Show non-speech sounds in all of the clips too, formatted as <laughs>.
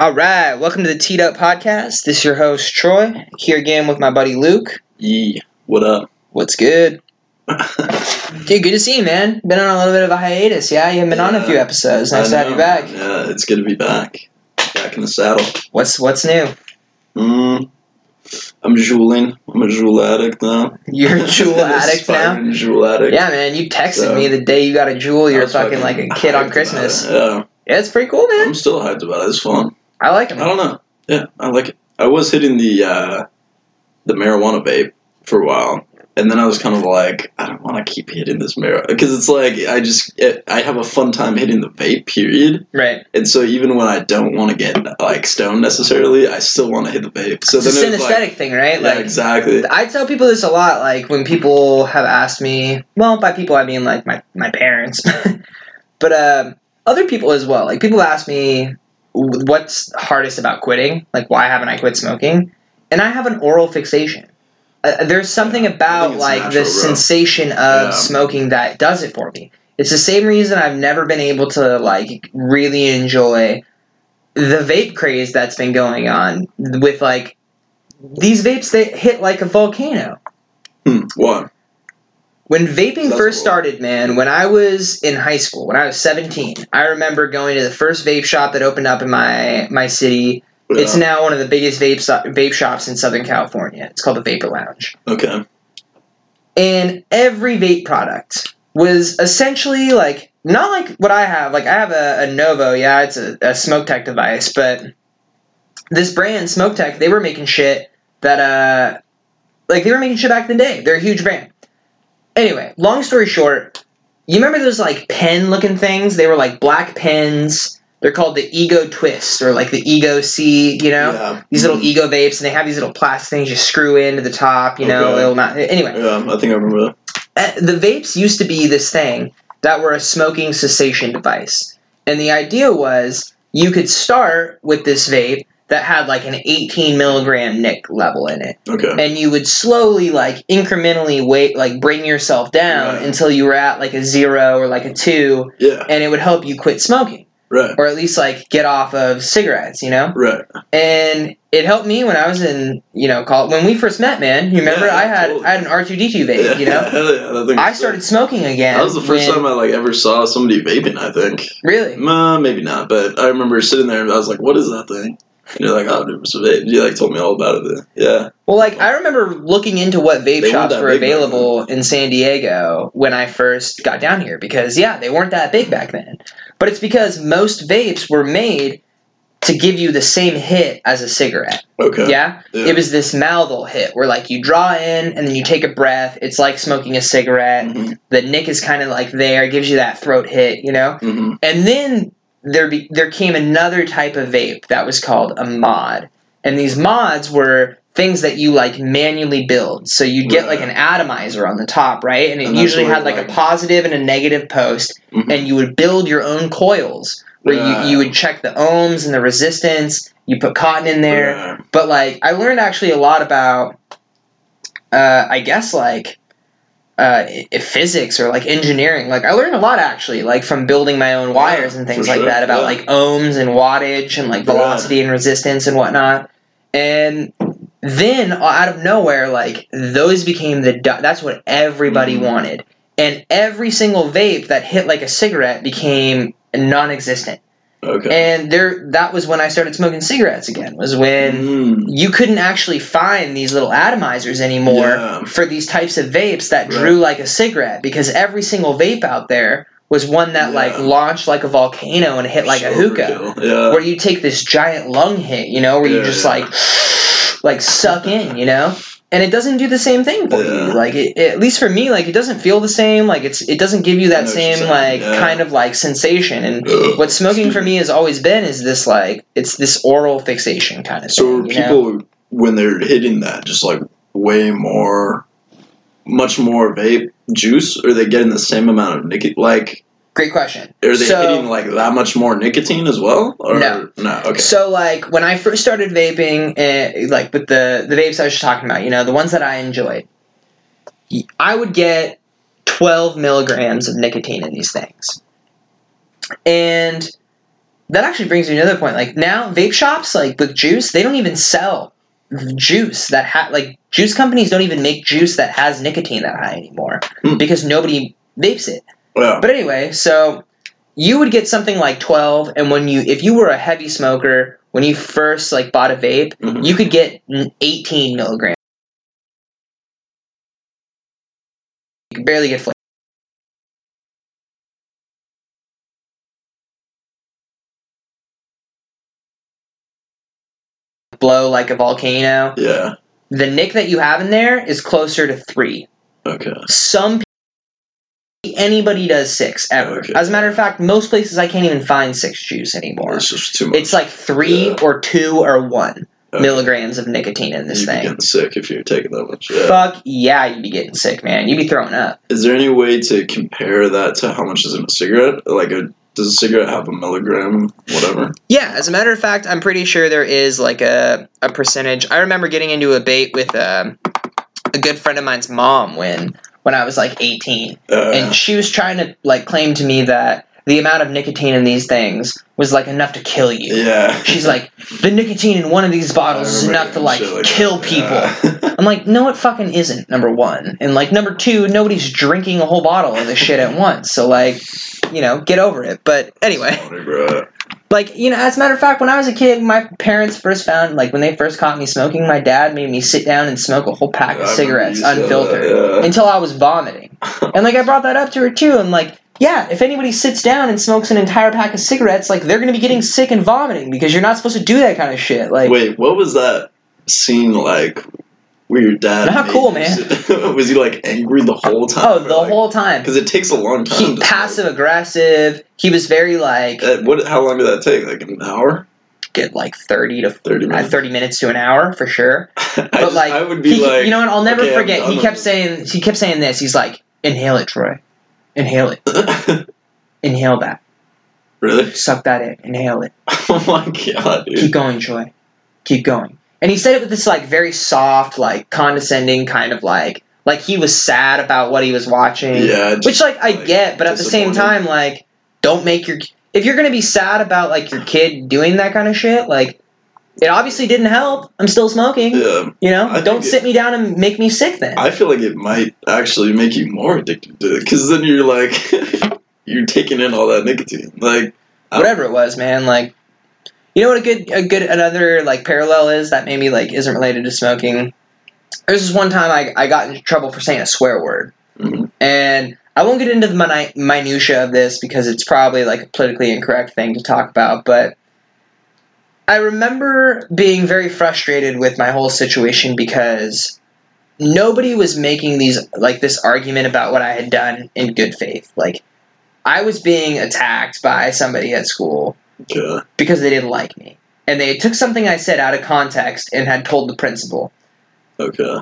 All right, welcome to the Teed Up Podcast. This is your host Troy here again with my buddy Luke. Yee, what up? What's good, <laughs> dude? Good to see you, man. Been on a little bit of a hiatus, yeah. You haven't been on a few Yeah. episodes. I Nice to have you back. Yeah, it's good to be back. Back in the saddle. What's what's new? Mm, I'm Juuling. I'm a Juul addict now. <laughs> You're a Juul <laughs> addict now. Juul addict. Yeah, man. You texted So- me the day you got a Juul. You're was fucking like a kid on Christmas. it. Yeah, Yeah, it's pretty cool, man. I'm still hyped about it. It's fun. I like it. I don't know. Yeah, I like it. I was hitting the uh, the marijuana vape for a while, and then I was kind of like, I don't want to keep hitting this marijuana because it's like I just it, I have a fun time hitting the vape. Period. Right. And so even when I don't want to get like stoned necessarily, I still want to hit the vape. So It's a it's like, synesthetic thing, right? yeah, Like exactly. I tell people this a lot, like when people have asked me, well, by people I mean like my, my parents, <laughs> but um, other people as well. Like people ask me, "W- what's hardest about quitting? Like, why haven't I quit smoking? And I have an oral fixation. Uh, there's something about like the bro. sensation of Yeah. smoking that does it for me. It's the same reason I've never been able to like really enjoy the vape craze that's been going on with like these vapes that hit like a volcano. Hmm, what? When vaping first started, man, when I was in high school, when I was 17, I remember going to the first vape shop that opened up in my my city. It's now one of the biggest vape vape shops in Southern California. It's called the Vapor Lounge. okay. And every vape product was essentially like not like what I have. Like I have a, a Novo, yeah, it's a, a smoke tech device, but this brand, Smoktech, they were making shit that uh like they were making shit back in the day. They're a huge brand. Anyway, long story short, you remember those like pen looking things? They were like black pens. They're called the Ego Twist or like the Ego C, you know? Yeah. These little Mhm. ego vapes, and they have these little plastic things you screw into the top, you know? Okay. It'll not. Anyway, Yeah, I think I remember that. uh, the vapes used to be this thing that were a smoking cessation device. And the idea was you could start with this vape that had like an 18 milligram nick level in it. Okay. And you would slowly, like, incrementally wait, like, bring yourself down Right. until you were at like a zero or like a two, Yeah. and it would help you quit smoking. Right. Or at least, like, get off of cigarettes, you know? Right. And it helped me when I was in, you know, college. When we first met, man, you remember Yeah, I had totally. I had an R2D2 vape, Yeah, you <laughs> know? yeah, thing I started smoking again. That was the first when- time I like ever saw somebody vaping. I think. Really? Uh, maybe not, but I remember sitting there and I was like, "What is that thing?" And you're like, "Oh, a vape." You like told me all about it. Then. Yeah. Well, like I remember looking into what vape They shops were available in San Diego when I first got down here because yeah, they weren't that big back then. But it's because most vapes were made to give you the same hit as a cigarette. Okay. Yeah? Yeah. It was this mouthful hit where like you draw in and then you take a breath. It's like smoking a cigarette. Mhm, The nick is kind of like there, it gives you that throat hit, you know? mhm. And then there be, there came another type of vape that was called a mod. And these mods were things that you like manually build. So you'd get like an atomizer on the top, right? And it And usually had like, like- a positive and a negative post Mhm. and you would build your own coils where Right. you, you would check the ohms and the resistance, you put cotton in there. Right. But like I learned actually a lot about uh I guess like uh, physics or like engineering. Like I learned a lot actually, like from building my own wires and things like sure, that about yeah. like ohms and wattage and like Yeah. velocity and resistance and whatnot. And then uh, out of nowhere, like those became the that's what everybody Mhm. wanted, and every single vape that hit like a cigarette became non-existent. Okay. And there, that was when I started smoking cigarettes again. Was when Mm. you couldn't actually find these little atomizers anymore Yeah. for these types of vapes that Right. drew like a cigarette because every single vape out there was one that like launched like a volcano and hit like a hookah Yeah. where you take this giant lung hit you know where you just yeah. like like suck in you know and it doesn't do the same thing for Yeah. you like it, at least for me like it doesn't feel the same like it's it doesn't give you that know what you're same like yeah. kind of like sensation and what smoking for me has always been is this like it's this oral fixation kind of So thing are you know? people when they're hitting that just like way more, much more vape juice, or are they getting the same amount of nicotine? Like, great question are they So- hitting like that much more nicotine as well? Or No. no. Okay. So like when I first started vaping, uh, like with the the vapes I was just talking about, you know, the ones that I enjoyed, I would get twelve milligrams of nicotine in these things, and that actually brings me to another point. Like now, vape shops like with juice, they don't even sell juice that ha- like juice companies don't even make juice that has nicotine that high anymore Hmm. because nobody vapes it. Well, But anyway, so you would get something like 12 and when you if you were a heavy smoker, when you first like bought a vape, mhm. you could get 18 milligrams. You could barely get flavor. Blow like a volcano. yeah. The nick that you have in there is closer to three. Okay. Some anybody does six ever. Okay. As a matter of fact, most places I can't even find six juice anymore. It's just too much. It's like three Yeah. or two or one Okay. milligrams of nicotine in this You'd be thing. getting sick if you're taking that much. Yeah. Fuck yeah, you'd be getting sick, man. You'd be throwing up. Is there any way to compare that to how much is in a cigarette? Like, a, does a cigarette have a milligram, whatever? Yeah, as a matter of fact, I'm pretty sure there is like a, a percentage. I remember getting into a debate with um, a good friend of mine's mom when when I was like 18, Uh, and she was trying to like claim to me that the amount of nicotine in these things was like enough to kill you. yeah. She's like, the nicotine in one of these bottles is enough to like kill that. people. Yeah. <laughs> I'm like, no, it fucking isn't. Number one, and like number two, nobody's drinking a whole bottle of this shit at once. So like, you know, get over it. But anyway. Like you know, as a matter of fact, when I was a kid, my parents first found like when they first caught me smoking, my dad made me sit down and smoke a whole pack I of cigarettes you said that, unfiltered yeah. until I was vomiting. And like I brought that up to her too, and like. Yeah, if anybody sits down and smokes an entire pack of cigarettes, like they're gonna be getting sick and vomiting because you're not supposed to do that kind of shit. Like, Wait, what was that scene like? Your dad? Not cool, man. <laughs> was he like angry the whole time? oh, the whole time. Because it takes a long time. he passive aggressive. He was very like Uh, what? How long did that take? Like an hour? get like thirty to Thirty uh, minutes. thirty minutes to an hour for sure. <laughs> I But just- like, I would be he, like, you know what? I'll never okay, forget. He kept saying he kept saying this. He's like, inhale it, Troy. Inhale it. <laughs> Inhale that. really? Suck that in. Inhale it. Oh my god, dude. Keep going, Troy. Keep going. And he said it with this like very soft, like condescending kind of like like he was sad about what he was watching. Yeah. just- Which like I like, get, but at the same time, like, don't make your if you're gonna be sad about like your kid doing that kind of shit, like it obviously didn't help. I'm still smoking. Yeah. You know? I Don't sit me down and make me sick then. I feel like it might actually make you more addicted to it because then you're like, <laughs> you're taking in all that nicotine. Like, Whatever it was, man, like you know what a good a good another like parallel is that maybe like isn't related to smoking. There's this one time I, I got into trouble for saying a swear word. Mhm. And I won't get into the mini- minutia of this because it's probably like a politically incorrect thing to talk about, but I remember being very frustrated with my whole situation because nobody was making these like this argument about what I had done in good faith. Like I was being attacked by somebody at school yeah. because they didn't like me. And they took something I said out of context and had told the principal Okay.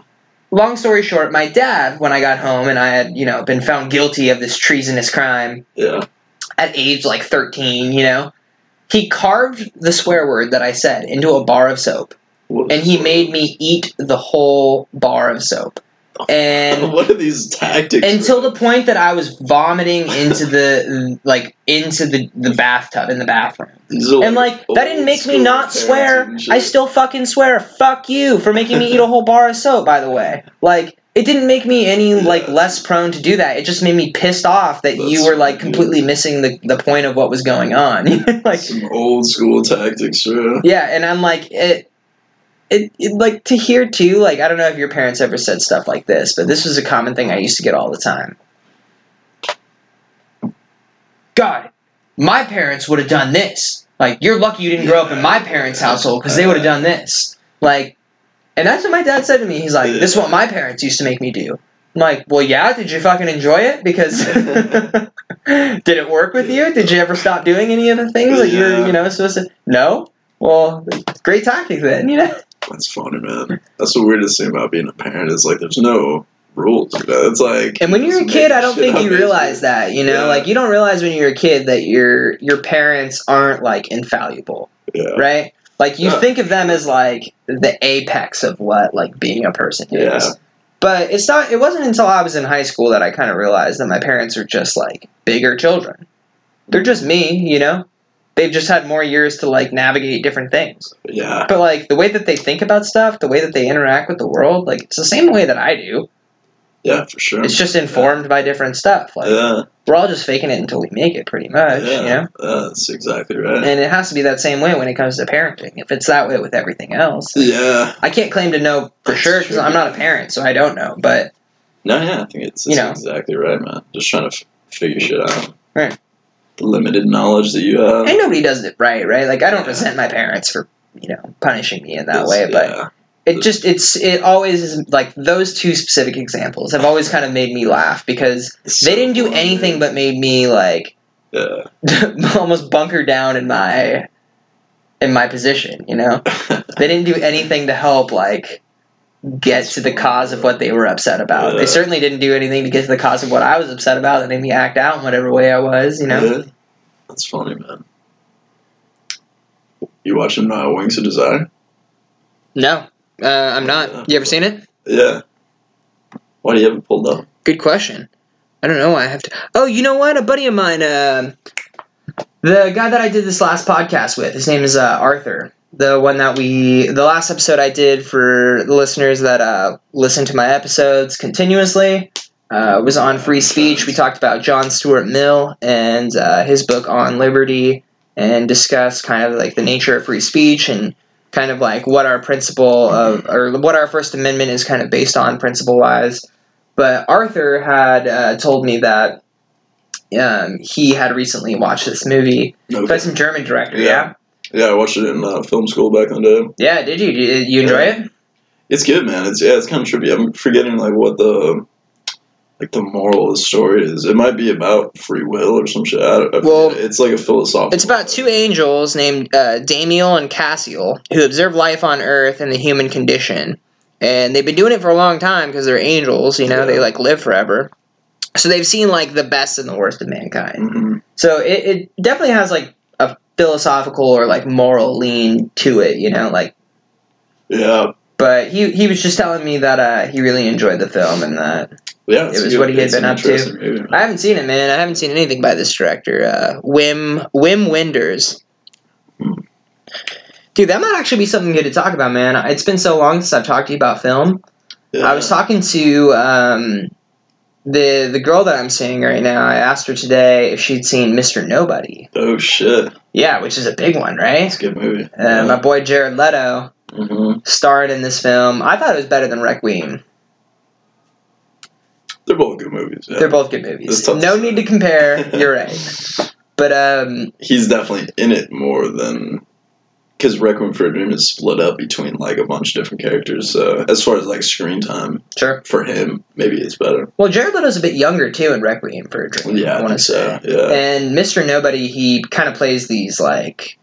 long story short, my dad, when I got home and I had, you know, been found guilty of this treasonous crime Yeah. at age like 13, you know, he carved the swear word that I said into a bar of soap What and he made me eat the whole bar of soap. And <laughs> what are these tactics? until the point that I was vomiting into the like into the, the bathtub in the bathroom. And like that didn't make me not swear. I still fucking swear. Fuck you for making me eat a whole bar of soap. By the way, like it didn't make me any like Yeah. less prone to do that. It just made me pissed off that you were like completely missing the the point of what was going on. <laughs> like some old school tactics, bro. yeah, and I'm like it. It, it like to hear too like I don't know if your parents ever said stuff like this but this was a common thing I used to get all the time. God, my parents would have done this. Like you're lucky you didn't grow up in my parents' household because they would have done this. Like, and that's what my dad said to me. He's like, "This is what my parents used to make me do." I'm like, "Well, yeah. Did you fucking enjoy it? Because <laughs> did it work with you? Did you ever stop doing any of the things that you're you know supposed to? No. Well, great tactic then. You know. That's funny, man. That's the weirdest thing about being a parent is like there's no rules. You know? It's like And when you're a kid, I don't think you realize that. You know, Yeah. like you don't realize when you're a kid that your your parents aren't like infallible. Yeah. right? Like you Yeah. think of them as like the apex of what like being a person is. But it's not it wasn't until I was in high school that I kind of realized that my parents are just like bigger children. They're just me, you know? They've just had more years to like navigate different things. Yeah. But like the way that they think about stuff, the way that they interact with the world, like it's the same way that I do. Yeah, for sure. It's just informed by different stuff. Like yeah. we're all just faking it until we make it, pretty much. yeah. You know. That's exactly right. And it has to be that same way when it comes to parenting. If it's that way with everything else, yeah. I can't claim to know for That's sure because. I'm not a parent, so I don't know. But No, yeah, I think it's, You know. exactly right, man. Just trying to f- figure shit out. Right. The limited knowledge that you have. and nobody does it right, right? Like I don't Yeah. resent my parents for you know punishing me in that is- way, but yeah. it just it's it always is like those two specific examples have always kind of made me laugh because It's they didn't do funny. anything but made me like Yeah. <laughs> almost bunker down in my in my position, you know? <laughs> They didn't do anything to help like get to the cause of what they were upset about. Yeah. They certainly didn't do anything to get to the cause of what I was upset about that made me act out in whatever way I was, you know? Yeah. That's funny, man. You watching uh, Wings of Desire? No. Uh, I'm not. You ever seen it? Yeah. Why do you have it pulled up? Good question. I don't know why I have to. Oh, you know what? A buddy of mine, uh, the guy that I did this last podcast with, his name is uh, Arthur. The one that we, the last episode I did for the listeners that uh, listen to my episodes continuously, uh, was on free speech. We talked about John Stuart Mill and uh, his book on liberty, and discussed kind of like the nature of free speech and kind of like what our principle of, or what our First Amendment is kind of based on principle wise. But Arthur had uh, told me that um, he had recently watched this movie by some German director. Yeah, Yeah. Yeah, I watched it in uh, film school back in the day. yeah. Did you? Did you enjoy it? It's good, man. It's yeah, it's kind of trippy. I'm forgetting like what the like the moral of the story is. It might be about free will or some shit. I don't, I Well, it's like a philosophical. It's about two angels named uh, Damiel and Cassiel who observe life on Earth and the human condition, and they've been doing it for a long time because they're angels. You know, they like live forever. So they've seen like the best and the worst of mankind. hmm So it, it definitely has like philosophical or like moral lean to it. You know, like Yeah, But he he was just telling me that uh, he really enjoyed the film and that yeah. It was good. what he had It's been up to. movie. I haven't seen it, man. I haven't seen anything by this director, uh, Wim Wim Wenders. Hmm. Dude, that might actually be something good to talk about, man. It's been so long since I've talked to you about film. Yeah. I was talking to um, the the girl that I'm seeing right now. I asked her today if she'd seen Mr. Nobody. oh shit, Yeah, which is a big one, right? it's a good movie. Uh, My boy Jared Leto hmm starred in this film. I thought it was better than Requiem. They're both good movies. Yeah. They're both good movies. No need to compare. You're right. <laughs> But um, He's definitely in it more than because Requiem for a Dream is split up between like a bunch of different characters. So as far as like screen time sure. for him, maybe it's better. Well, Jared Leto's a bit younger too in Requiem for a Dream. Yeah, I want to think so. say. Yeah. And Mr. Nobody, he kind of plays these like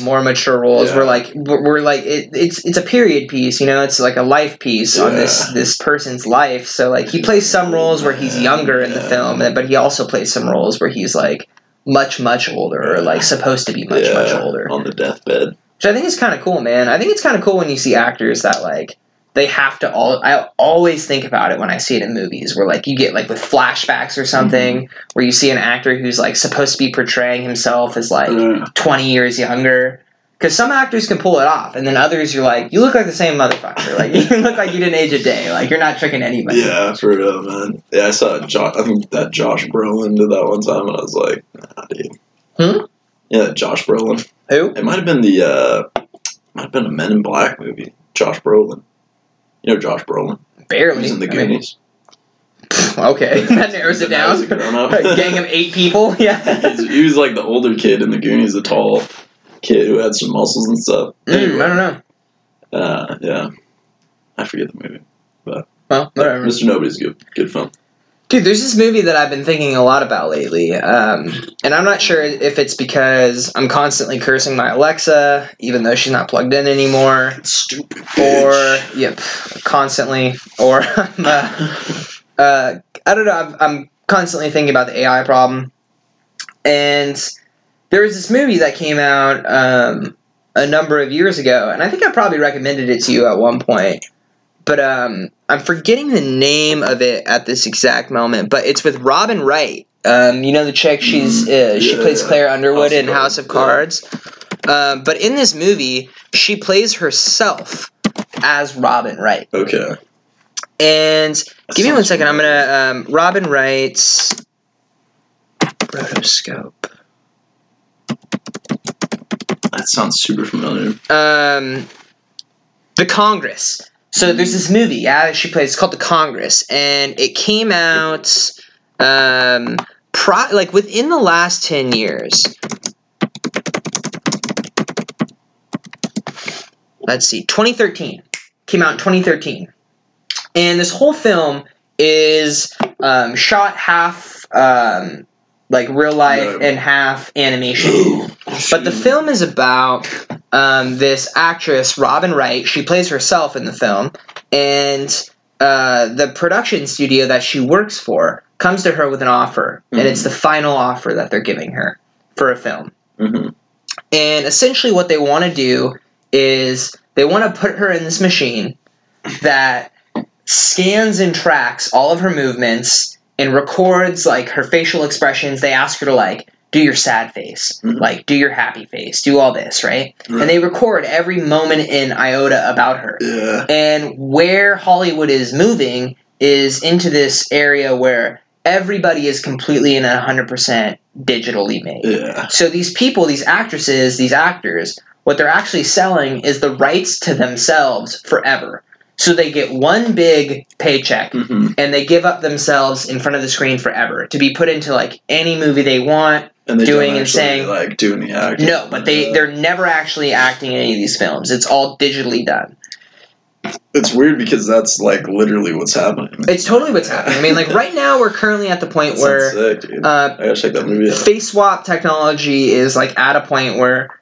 more mature roles. Yeah. Where like we're, we're like it, it's it's a period piece, you know. It's like a life piece on this this person's life. So like he plays some roles where he's younger in the film, but he also plays some roles where he's like much much older or like supposed to be much yeah, much older. on the deathbed. Which I think is kind of cool, man. I think it's kind of cool when you see actors that like they have to all. I always think about it when I see it in movies, where like you get like with flashbacks or something, Mm-hmm. where you see an actor who's like supposed to be portraying himself as like Yeah. twenty years younger. Because some actors can pull it off, and then others you're like, you look like the same motherfucker. Like <laughs> you look like you didn't age a day. Like you're not tricking anybody. Yeah, for real, man. Yeah, I saw Josh. I think that Josh Brolin did that one time, and I was like, nah, dude. Hmm? Yeah, Josh Brolin. Who? It might have been the uh, might have been a Men in Black movie. Josh Brolin. You know Josh Brolin. He Barely. was in the I mean, Goonies. <laughs> okay, <laughs> that narrows it down. <laughs> A gang of eight people. Yeah. He was like the older kid in the Goonies, the tall kid who had some muscles and stuff. Mm, I don't know. Uh, yeah, I forget the movie. but Well, whatever. Mr. Nobody's good. Good film. Dude, there's this movie that I've been thinking a lot about lately, um, and I'm not sure if it's because I'm constantly cursing my Alexa, even though she's not plugged in anymore, Stupid or yep, constantly, or I'm, <laughs> uh, uh, I don't know. I'm, I'm constantly thinking about the AI problem, and there was this movie that came out um, a number of years ago, and I think I probably recommended it to you at one point. But um, I'm forgetting the name of it at this exact moment. But it's with Robin Wright, Um, you know the chick. She's Mm, uh, she yeah, plays yeah. Claire Underwood House in House of Cards, Cards. Um, but in this movie, she plays herself as Robin Wright. Okay. And That give me one second. I'm gonna um, Robin Wright's rotoscope. That sounds super familiar. um, the Congress. So there's this movie, yeah, she plays. It's called The Congress, and it came out, um, pro- like within the last ten years. Let's see, 2013 came out in 2013, and this whole film is um, shot half um, like real life and half animation. <gasps> But the film is about um, this actress, Robin Wright. She plays herself in the film, and uh, the production studio that she works for comes to her with an offer, and it's the final offer that they're giving her for a film. hmm And essentially, what they want to do is they want to put her in this machine that scans and tracks all of her movements and records like her facial expressions. They ask her to like do your sad face, Mhm. like do your happy face, do all this, right? Right. And they record every moment in iota about her. Yeah. And where Hollywood is moving is into this area where everybody is completely and 100% digitally made. Yeah. So these people, these actresses, these actors, what they're actually selling is the rights to themselves forever. So they get one big paycheck hmm and they give up themselves in front of the screen forever to be put into like any movie they want. And they Doing don't and saying- like do any acting. No, but they Yeah. they're never actually acting in any of these films. It's all digitally done. It's weird because that's like literally what's happening. It's totally what's happening. I mean, like right now we're currently at the point That where sick, uh, I gotta check that movie out. face swap technology is like at a point where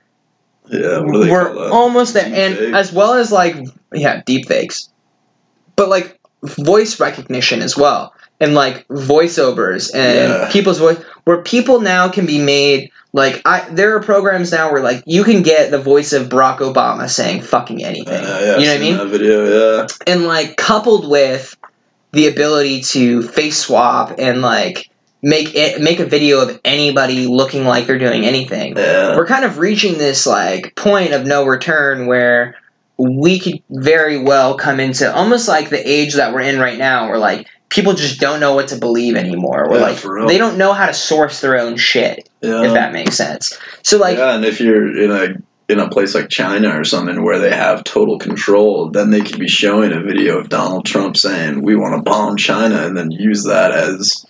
Yeah, what do they we're that? almost there, and as well as like yeah, deep fakes, but like voice recognition as well, and like voiceovers and Yeah. people's voice, where people now can be made like I. There are programs now where like you can get the voice of Barack Obama saying fucking anything. Uh, yeah, you know what I mean? That video, yeah. and like coupled with the ability to face swap and like make it make a video of anybody looking like they're doing anything Yeah. we're kind of reaching this like point of no return where we could very well come into almost like the age that we're in right now where like people just don't know what to believe anymore. Or Yeah, like they don't know how to source their own shit yeah. if that makes sense. So like yeah, and if you're in a in a place like China or something where they have total control, then they could be showing a video of Donald Trump saying we want to bomb China, and then use that as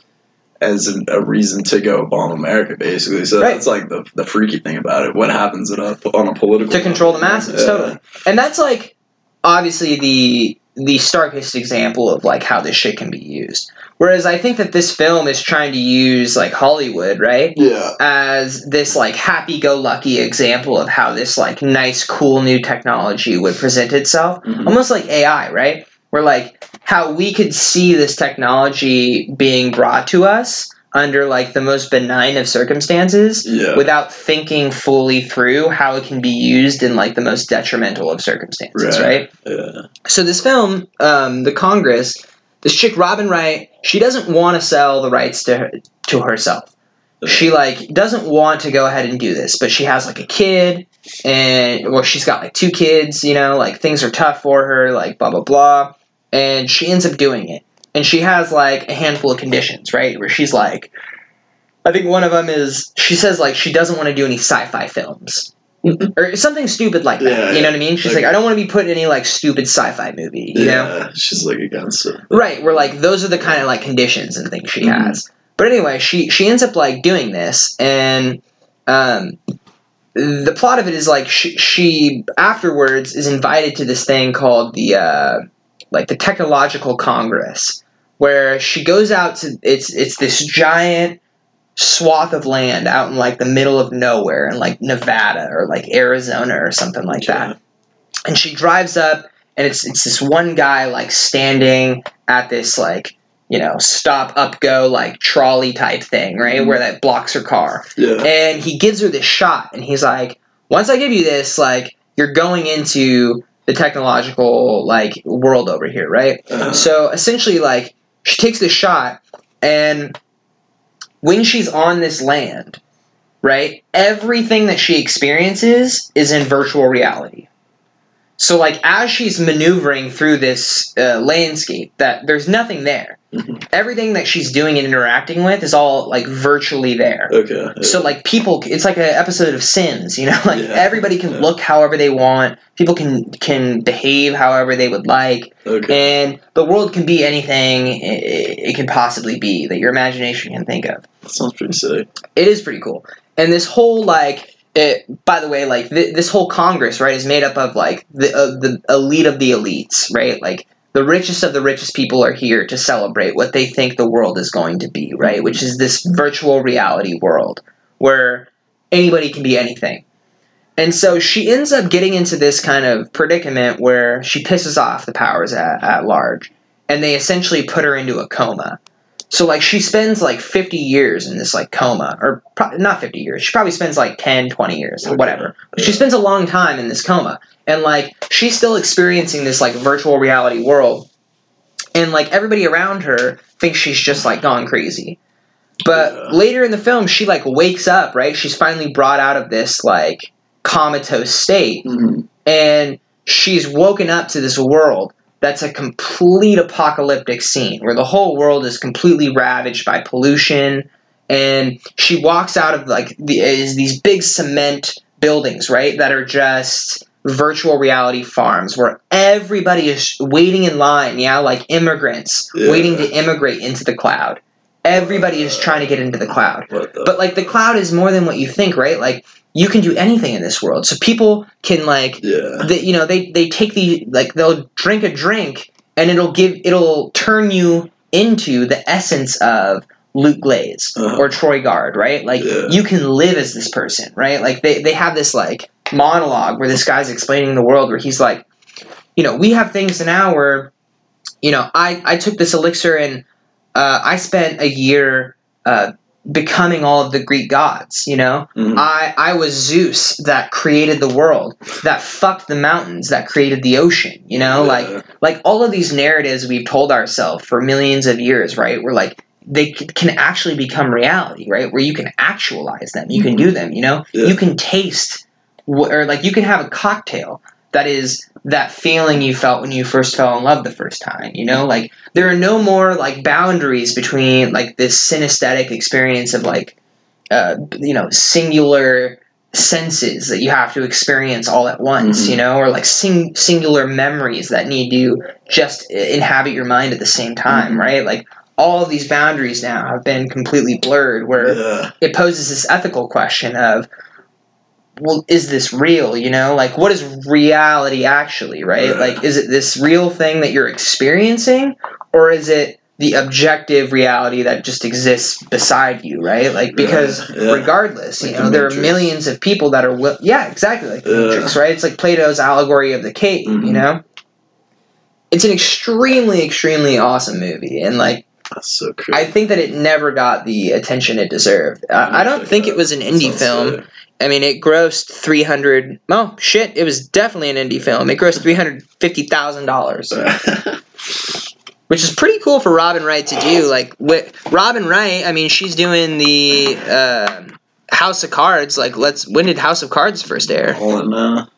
as an, a reason to go bomb America, basically. So Right. that's like the the freaky thing about it. What happens in a, on a political to control the masses Yeah. totally and that's like obviously the the starkest example of like how this shit can be used whereas i think that this film is trying to use like hollywood right Yeah. as this like happy-go-lucky example of how this like nice cool new technology would present itself Mhm. almost like ai right where like how we could see this technology being brought to us under like the most benign of circumstances Yeah. without thinking fully through how it can be used in like the most detrimental of circumstances, right? Right. yeah. So this film, um, the Congress, this chick Robin Wright, she doesn't want to sell the rights to her, to herself. She like doesn't want to go ahead and do this, but she has like a kid, and well, she's got like two kids. You know, like things are tough for her, like blah blah blah, and she ends up doing it. And she has like a handful of conditions, right? Where she's like, I think one of them is she says like she doesn't want to do any sci-fi films. or something stupid like that. Yeah, you know what I mean? She's like- like, I don't want to be put in any like stupid sci-fi movie. You know? yeah. She's like against it. Right, We're like those are the kind of like conditions and things she Mhm. has. But anyway, she she ends up like doing this, and um, the plot of it is like she, she afterwards is invited to this thing called the uh, like the technological congress, where she goes out to it's it's this giant swath of land out in like the middle of nowhere in like Nevada or like Arizona or something like that and she drives up and it's it's this one guy like standing at this like you know stop up go like trolley type thing right Mhm. where that blocks her car Yeah. and he gives her this shot and he's like once i give you this like you're going into the technological like world over here right Uh, so essentially like she takes this shot and when she's on this land, right? Everything that she experiences is in virtual reality. So like as she's maneuvering through this uh, landscape, that there's nothing there. Everything that she's doing and interacting with is all like virtually there. Okay. yeah. So like people, it's like an episode of Sims, you know. <laughs> Like Yeah, everybody can yeah. look however they want. People can can behave however they would like, okay. and the world can be anything it, it can possibly be that your imagination can think of. That sounds pretty sick. It is pretty cool. And this whole like, it, by the way, like th- this whole Congress, right, is made up of like the uh, the elite of the elites, right? Like the richest of the richest people are here to celebrate what they think the world is going to be, right? Which is this virtual reality world where anybody can be anything. And so she ends up getting into this kind of predicament where she pisses off the powers at, at large, and they essentially put her into a coma. So like she spends like 50 years in this like coma or pro- not 50 years. She probably spends like 10, 20 years, whatever. But she spends a long time in this coma and like she's still experiencing this like virtual reality world. And like everybody around her thinks she's just like gone crazy. But Yeah. later in the film she like wakes up, right? She's finally brought out of this like comatose state Mhm. and she's woken up to this world that's a complete apocalyptic scene where the whole world is completely ravaged by pollution and she walks out of like the is these big cement buildings right that are just virtual reality farms where everybody is waiting in line yeah like immigrants Yeah. waiting to immigrate into the cloud everybody is trying to get into the cloud the? but like the cloud is more than what you think right like you can do anything in this world so people can like yeah. you know they they take the like they'll drink a drink and it'll give it'll turn you into the essence of Luke Glaze Uh-huh. or Troy Guard, right? Like Yeah. you can live as this person, right? Like they they have this like monologue where this guy's explaining the world where he's like, you know, we have things now where, you know, I I took this elixir and uh, I spent a year uh, becoming all of the Greek gods, you know. Mhm. I I was Zeus that created the world, that fucked the mountains, that created the ocean. You know, like Yeah. like all of these narratives we've told ourselves for millions of years, right? We're like they can actually become reality, right? Where you can actualize them, you can do them. You know, Yeah. you can taste, or like you can have a cocktail that is that feeling you felt when you first fell in love the first time. You know, like there are no more like boundaries between like this synesthetic experience of like uh, you know singular senses that you have to experience all at once Mhm. you know or like sing- singular memories that need to just inhabit your mind at the same time Mhm. right like all of these boundaries now have been completely blurred where it poses this ethical question of well is this real you know? Like what is reality actually right? Like is it this real thing that you're experiencing or is it the objective reality that just exists beside you right? Like because Yeah, yeah. regardless Like you the know there are millions of people that are will- yeah exactly like the matrix right? It's like plato's allegory of the cave you Mhm. know? It's an extremely extremely awesome movie and like That's so. I think that it never got the attention it deserved. I, I don't think it was an indie film. I mean, it grossed three hundred. Oh shit! It was definitely an indie film. It grossed three hundred fifty thousand dollars, <laughs> which is pretty cool for Robin Wright to do. Like, with Robin Wright, I mean, she's doing the uh, House of Cards. Like, let's. When did House of Cards first air? All in now.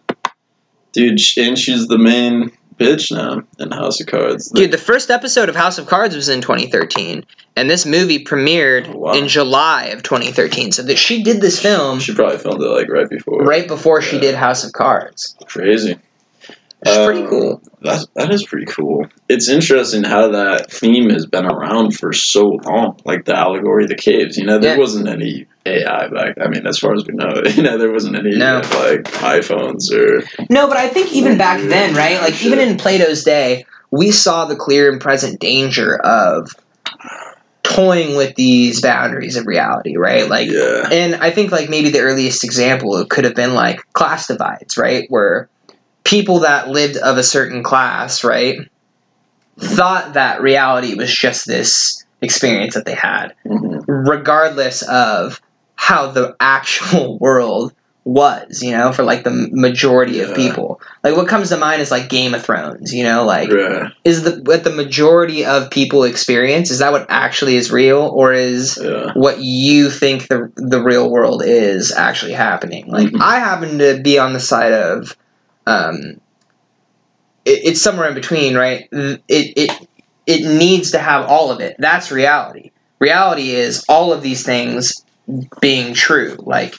Dude, and she's the main bitch now in House of Cards. Dude, the first episode of House of Cards was in 2013, and this movie premiered Oh, wow. in July of 2013. So that she did this film she probably filmed it like right before. right before she did House of Cards. Crazy. It's pretty Um, cool. That that is pretty cool. It's interesting how that theme has been around for so long. Like the allegory of the caves. You know, there Yeah. wasn't any AI back. I mean, as far as we know, <laughs> you know, there wasn't any No. like iPhones or No, but I think even back then, right? Like even in Plato's day, we saw the clear and present danger of toying with these boundaries of reality, right? Like yeah, and I think like maybe the earliest example could have been like class divides, right? Where people that lived of a certain class, right, thought that reality was just this experience that they had, Mhm. regardless of how the actual <laughs> world was, you know, for like the majority of people. Like what comes to mind is like Game of Thrones, you know, like Yeah. is the what the majority of people experience is that what actually is real or is Yeah. what you think the the real world is actually happening. Like Mhm. I happen to be on the side of, um, it, it's somewhere in between, right? It it it needs to have all of it. That's reality. Reality is all of these things being true. Like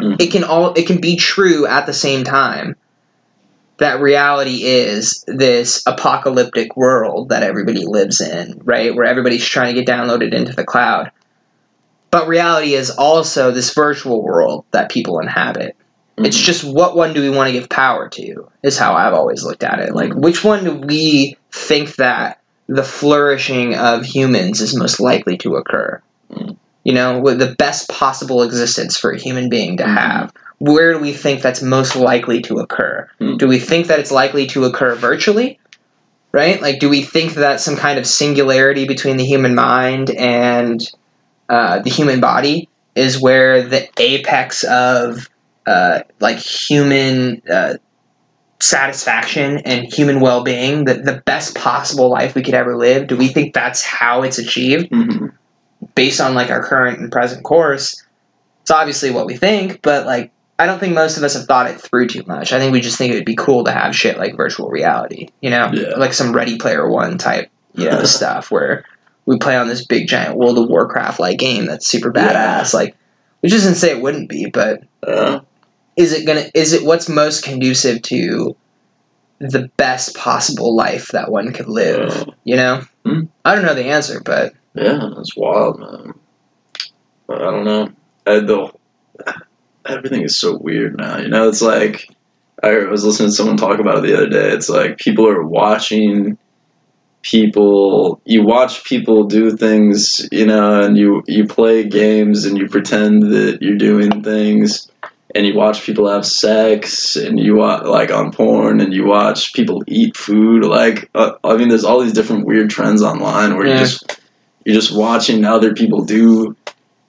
Mhm. it can all it can be true at the same time. That reality is this apocalyptic world that everybody lives in, right? Where everybody's trying to get downloaded into the cloud. But reality is also this virtual world that people inhabit. It's Mhm. just what one do we want to give power to, is how I've always looked at it. Like, which one do we think that the flourishing of humans is most likely to occur? Mhm. You know, with the best possible existence for a human being to Mhm. have. Where do we think that's most likely to occur? Mhm. Do we think that it's likely to occur virtually? Right? Like, do we think that some kind of singularity between the human mind and uh, the human body is where the apex of uh, like human uh, satisfaction and human well-being, the, the best possible life we could ever live? Do we think that's how it's achieved Mhm. based on like our current and present course? It's obviously what we think, but like I don't think most of us have thought it through too much. I think we just think it would be cool to have shit like virtual reality, you know, Yeah. like some Ready Player One type, you know, <laughs> stuff where we play on this big giant World of Warcraft like game that's super Yeah. badass. Like, which isn't to say it wouldn't be, but Yeah. Is it gonna? Is it what's most conducive to the best possible life that one could live? Yeah. You know, Hmm. I don't know the answer, but Yeah, it's wild, man. But I don't know. I, the, everything is so weird now. You know, it's like I was listening to someone talk about it the other day. It's like people are watching people. You watch people do things, you know, and you you play games and you pretend that you're doing things. And you watch people have sex, and you watch like on porn, and you watch people eat food. Like, uh, I mean, there's all these different weird trends online where you Yeah. just you're just watching other people do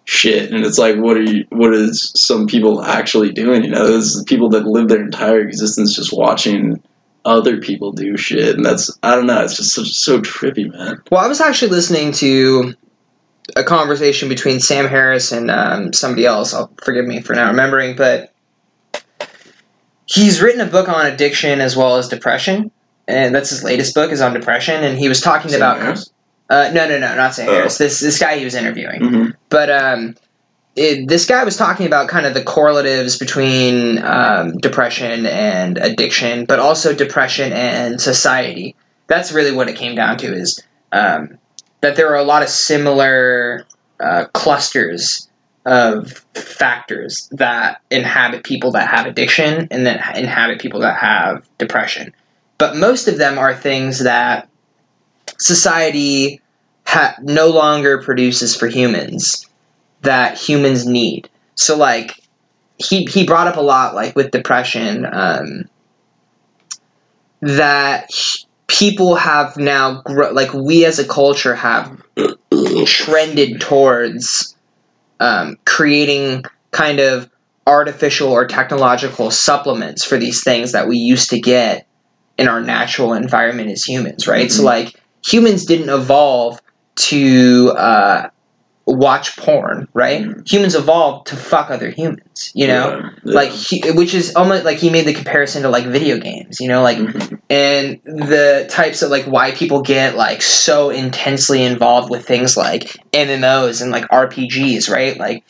shit and it's like what are you what is some people actually doing you know there's people that live their entire existence just watching other people do shit and that's i don't know it's just so, so trippy man Well, I was actually listening to a conversation between Sam Harris and um, somebody else. I'll forgive me for not remembering, but he's written a book on addiction as well as depression, and that's his latest book is on depression. And he was talking Sam about Harris? uh, no, no, no, not Sam Oh. Harris. This this guy he was interviewing, Mhm. but um, it, this guy was talking about kind of the correlatives between um, depression and addiction, but also depression and society. That's really what it came down to is um, that there are a lot of similar uh, clusters of factors that inhabit people that have addiction and that inhabit people that have depression. But most of them are things that society ha- no longer produces for humans that humans need. So like he he brought up a lot like with depression um, that people have now gro- like we as a culture have <clears throat> trended towards um, creating kind of artificial or technological supplements for these things that we used to get in our natural environment as humans, right? So Mhm. like humans didn't evolve to uh, watch porn, right? Mhm. Humans evolved to fuck other humans, you know? Yeah, yeah. Like he, which is almost like he made the comparison to like video games, you know, like Mhm. and the types of like why people get like so intensely involved with things like MMOs and like RPGs, right? Like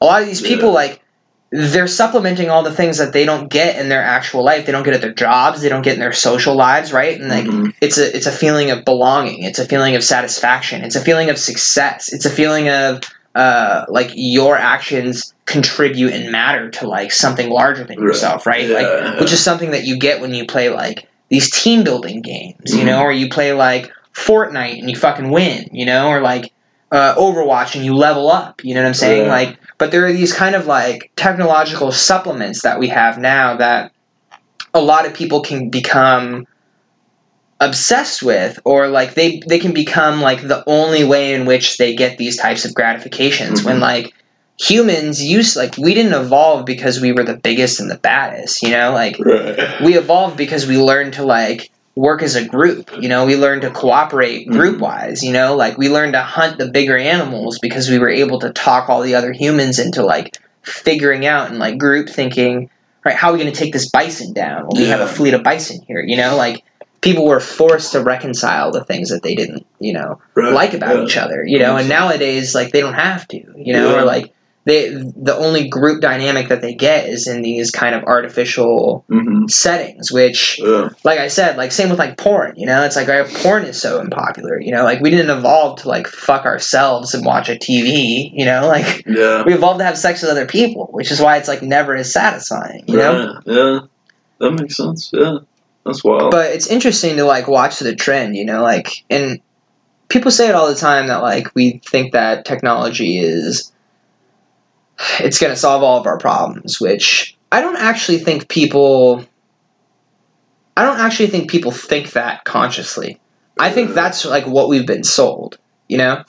a lot of these people Yeah. like they're supplementing all the things that they don't get in their actual life. They don't get at their jobs, they don't get in their social lives, right? And like Mhm. it's a it's a feeling of belonging, it's a feeling of satisfaction, it's a feeling of success, it's a feeling of uh like your actions contribute and matter to like something larger than Right. yourself, right? Like Yeah. which is something that you get when you play like these team building games, you know, or you play like Fortnite and you fucking win, you know, or like uh, Overwatch and you level up, you know what I'm saying? Yeah. Like, but there are these kind of like technological supplements that we have now that a lot of people can become obsessed with or like they they can become like the only way in which they get these types of gratifications when Mhm. like humans used like we didn't evolve because we were the biggest and the baddest you know like Right. we evolved because we learned to like work as a group you know we learned to cooperate Mhm. group wise you know like we learned to hunt the bigger animals because we were able to talk all the other humans into like figuring out and like group thinking right how are we going to take this bison down well, we have a fleet of bison here you know like people were forced to reconcile the things that they didn't you know Right. like about yeah. each other, you know. And nowadays, like they don't have to, you know, Yeah. or like they the only group dynamic that they get is in these kind of artificial Mhm. settings. Which, Yeah. like I said, like same with like porn, you know. It's like uh, porn is so unpopular, you know. Like we didn't evolve to like fuck ourselves and watch a TV, you know. <laughs> Like Yeah. we evolved to have sex with other people, which is why it's like never as satisfying, you know. Yeah. That makes sense. Yeah. That's wild. but it's interesting to like watch the trend you know like and people say it all the time that like we think that technology is it's going to solve all of our problems which i don't actually think people i don't actually think people think that consciously. I think that's like what we've been sold you know?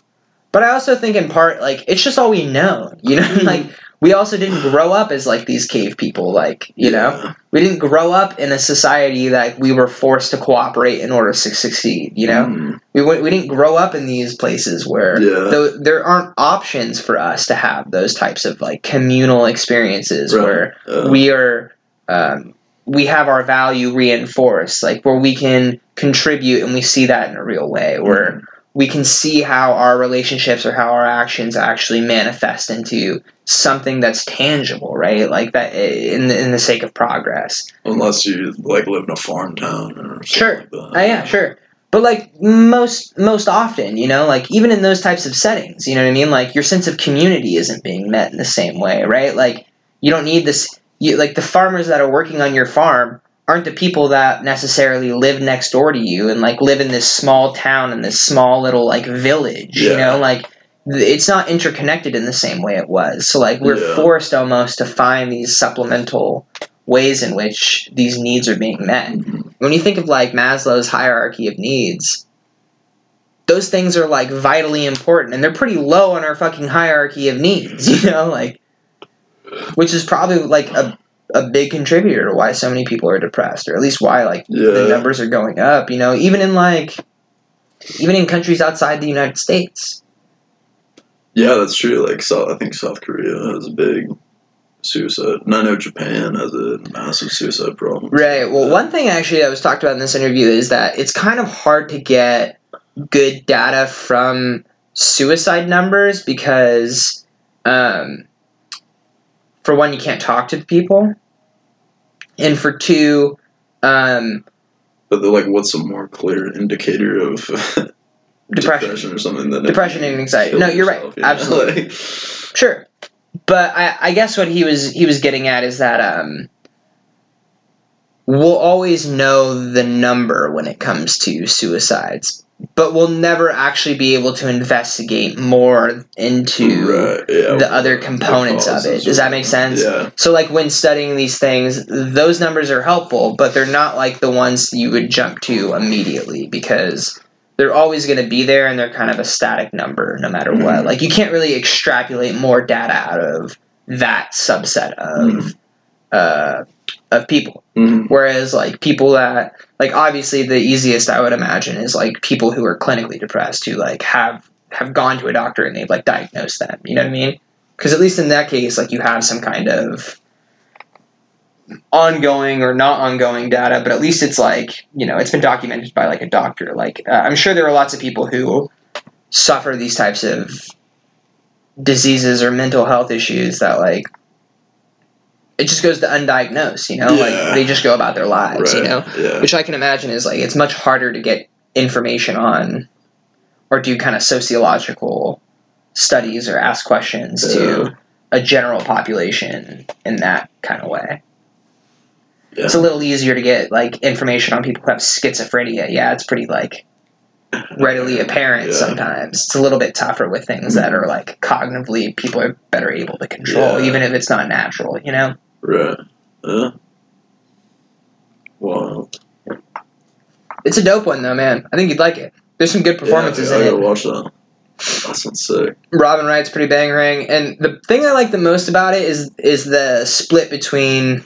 But i also think in part like it's just all we know you know? <laughs> Like we also didn't grow up as like these cave people like you know Yeah. we didn't grow up in a society that we were forced to cooperate in order to succeed you know Mhm. we, went, we didn't grow up in these places where Yeah. tho- there aren't options for us to have those types of like communal experiences Right. where Yeah. we are um, we have our value reinforced like where we can contribute and we see that in a real way where we can see how our relationships or how our actions actually manifest into something that's tangible right like that in the, in the sake of progress Unless you like live in a farm town or something Sure. like that. Oh yeah, sure. But like most most often, you know, like even in those types of settings, you know what I mean? Like your sense of community isn't being met in the same way, right? Like you don't need this you like the farmers that are working on your farm aren't the people that necessarily live next door to you and like live in this small town and this small little like village, you know, like it's not interconnected in the same way it was. So like we're Yeah. forced almost to find these supplemental ways in which these needs are being met Mhm. when you think of like Maslow's hierarchy of needs, those things are like vitally important and they're pretty low on our fucking hierarchy of needs, <laughs> you know, like which is probably like a a big contributor to why so many people are depressed or at least why like the numbers are going up, you know, even in like even in countries outside the United States. Yeah, that's true. Like, so I think South Korea has a big suicide. And I know Japan has a massive suicide problem. Right. Well, one thing actually I was talked about in this interview is that it's kind of hard to get good data from suicide numbers because, um, for one, you can't talk to the people, and for two, um, But like, what's a more clear indicator of <laughs> depression. or something than Depression and anxiety. No, you're right. you? Absolutely. <laughs> Like, Sure, but I, I guess what he was he was getting at is that um, we'll always know the number when it comes to suicides, but we'll never actually be able to investigate more into right, yeah, the other the components of it. Does that make sense? Yeah. So, like when studying these things, those numbers are helpful, but they're not like the ones you would jump to immediately because they're always going to be there and they're kind of a static number no matter what. Mhm. Like, you can't really extrapolate more data out of that subset of. Mhm. Uh, of people, Mhm. whereas like people that like obviously the easiest I would imagine is like people who are clinically depressed who like have have gone to a doctor and they've like diagnosed them. You know what I mean? Because at least in that case, like you have some kind of ongoing or not ongoing data, but at least it's like you know it's been documented by like a doctor. Like uh, I'm sure there are lots of people who suffer these types of diseases or mental health issues that like it just goes to undiagnosed. You know, Yeah. like they just go about their lives. Right. You know, Yeah. which I can imagine is like it's much harder to get information on or do kind of sociological studies or ask questions Yeah. to a general population in that kind of way. Yeah. It's a little easier to get like information on people who have schizophrenia. Yeah, it's pretty like readily apparent Yeah. sometimes. It's a little bit tougher with things that are like cognitively people are better able to control, even if it's not natural, you know? Right. Yeah. Wow. It's a dope one though, man. I think you'd like it. There's some good performances yeah, in I it. gotta watch that. That sounds sick. Robin Wright's pretty bang bangering, and the thing I like the most about it is is the split between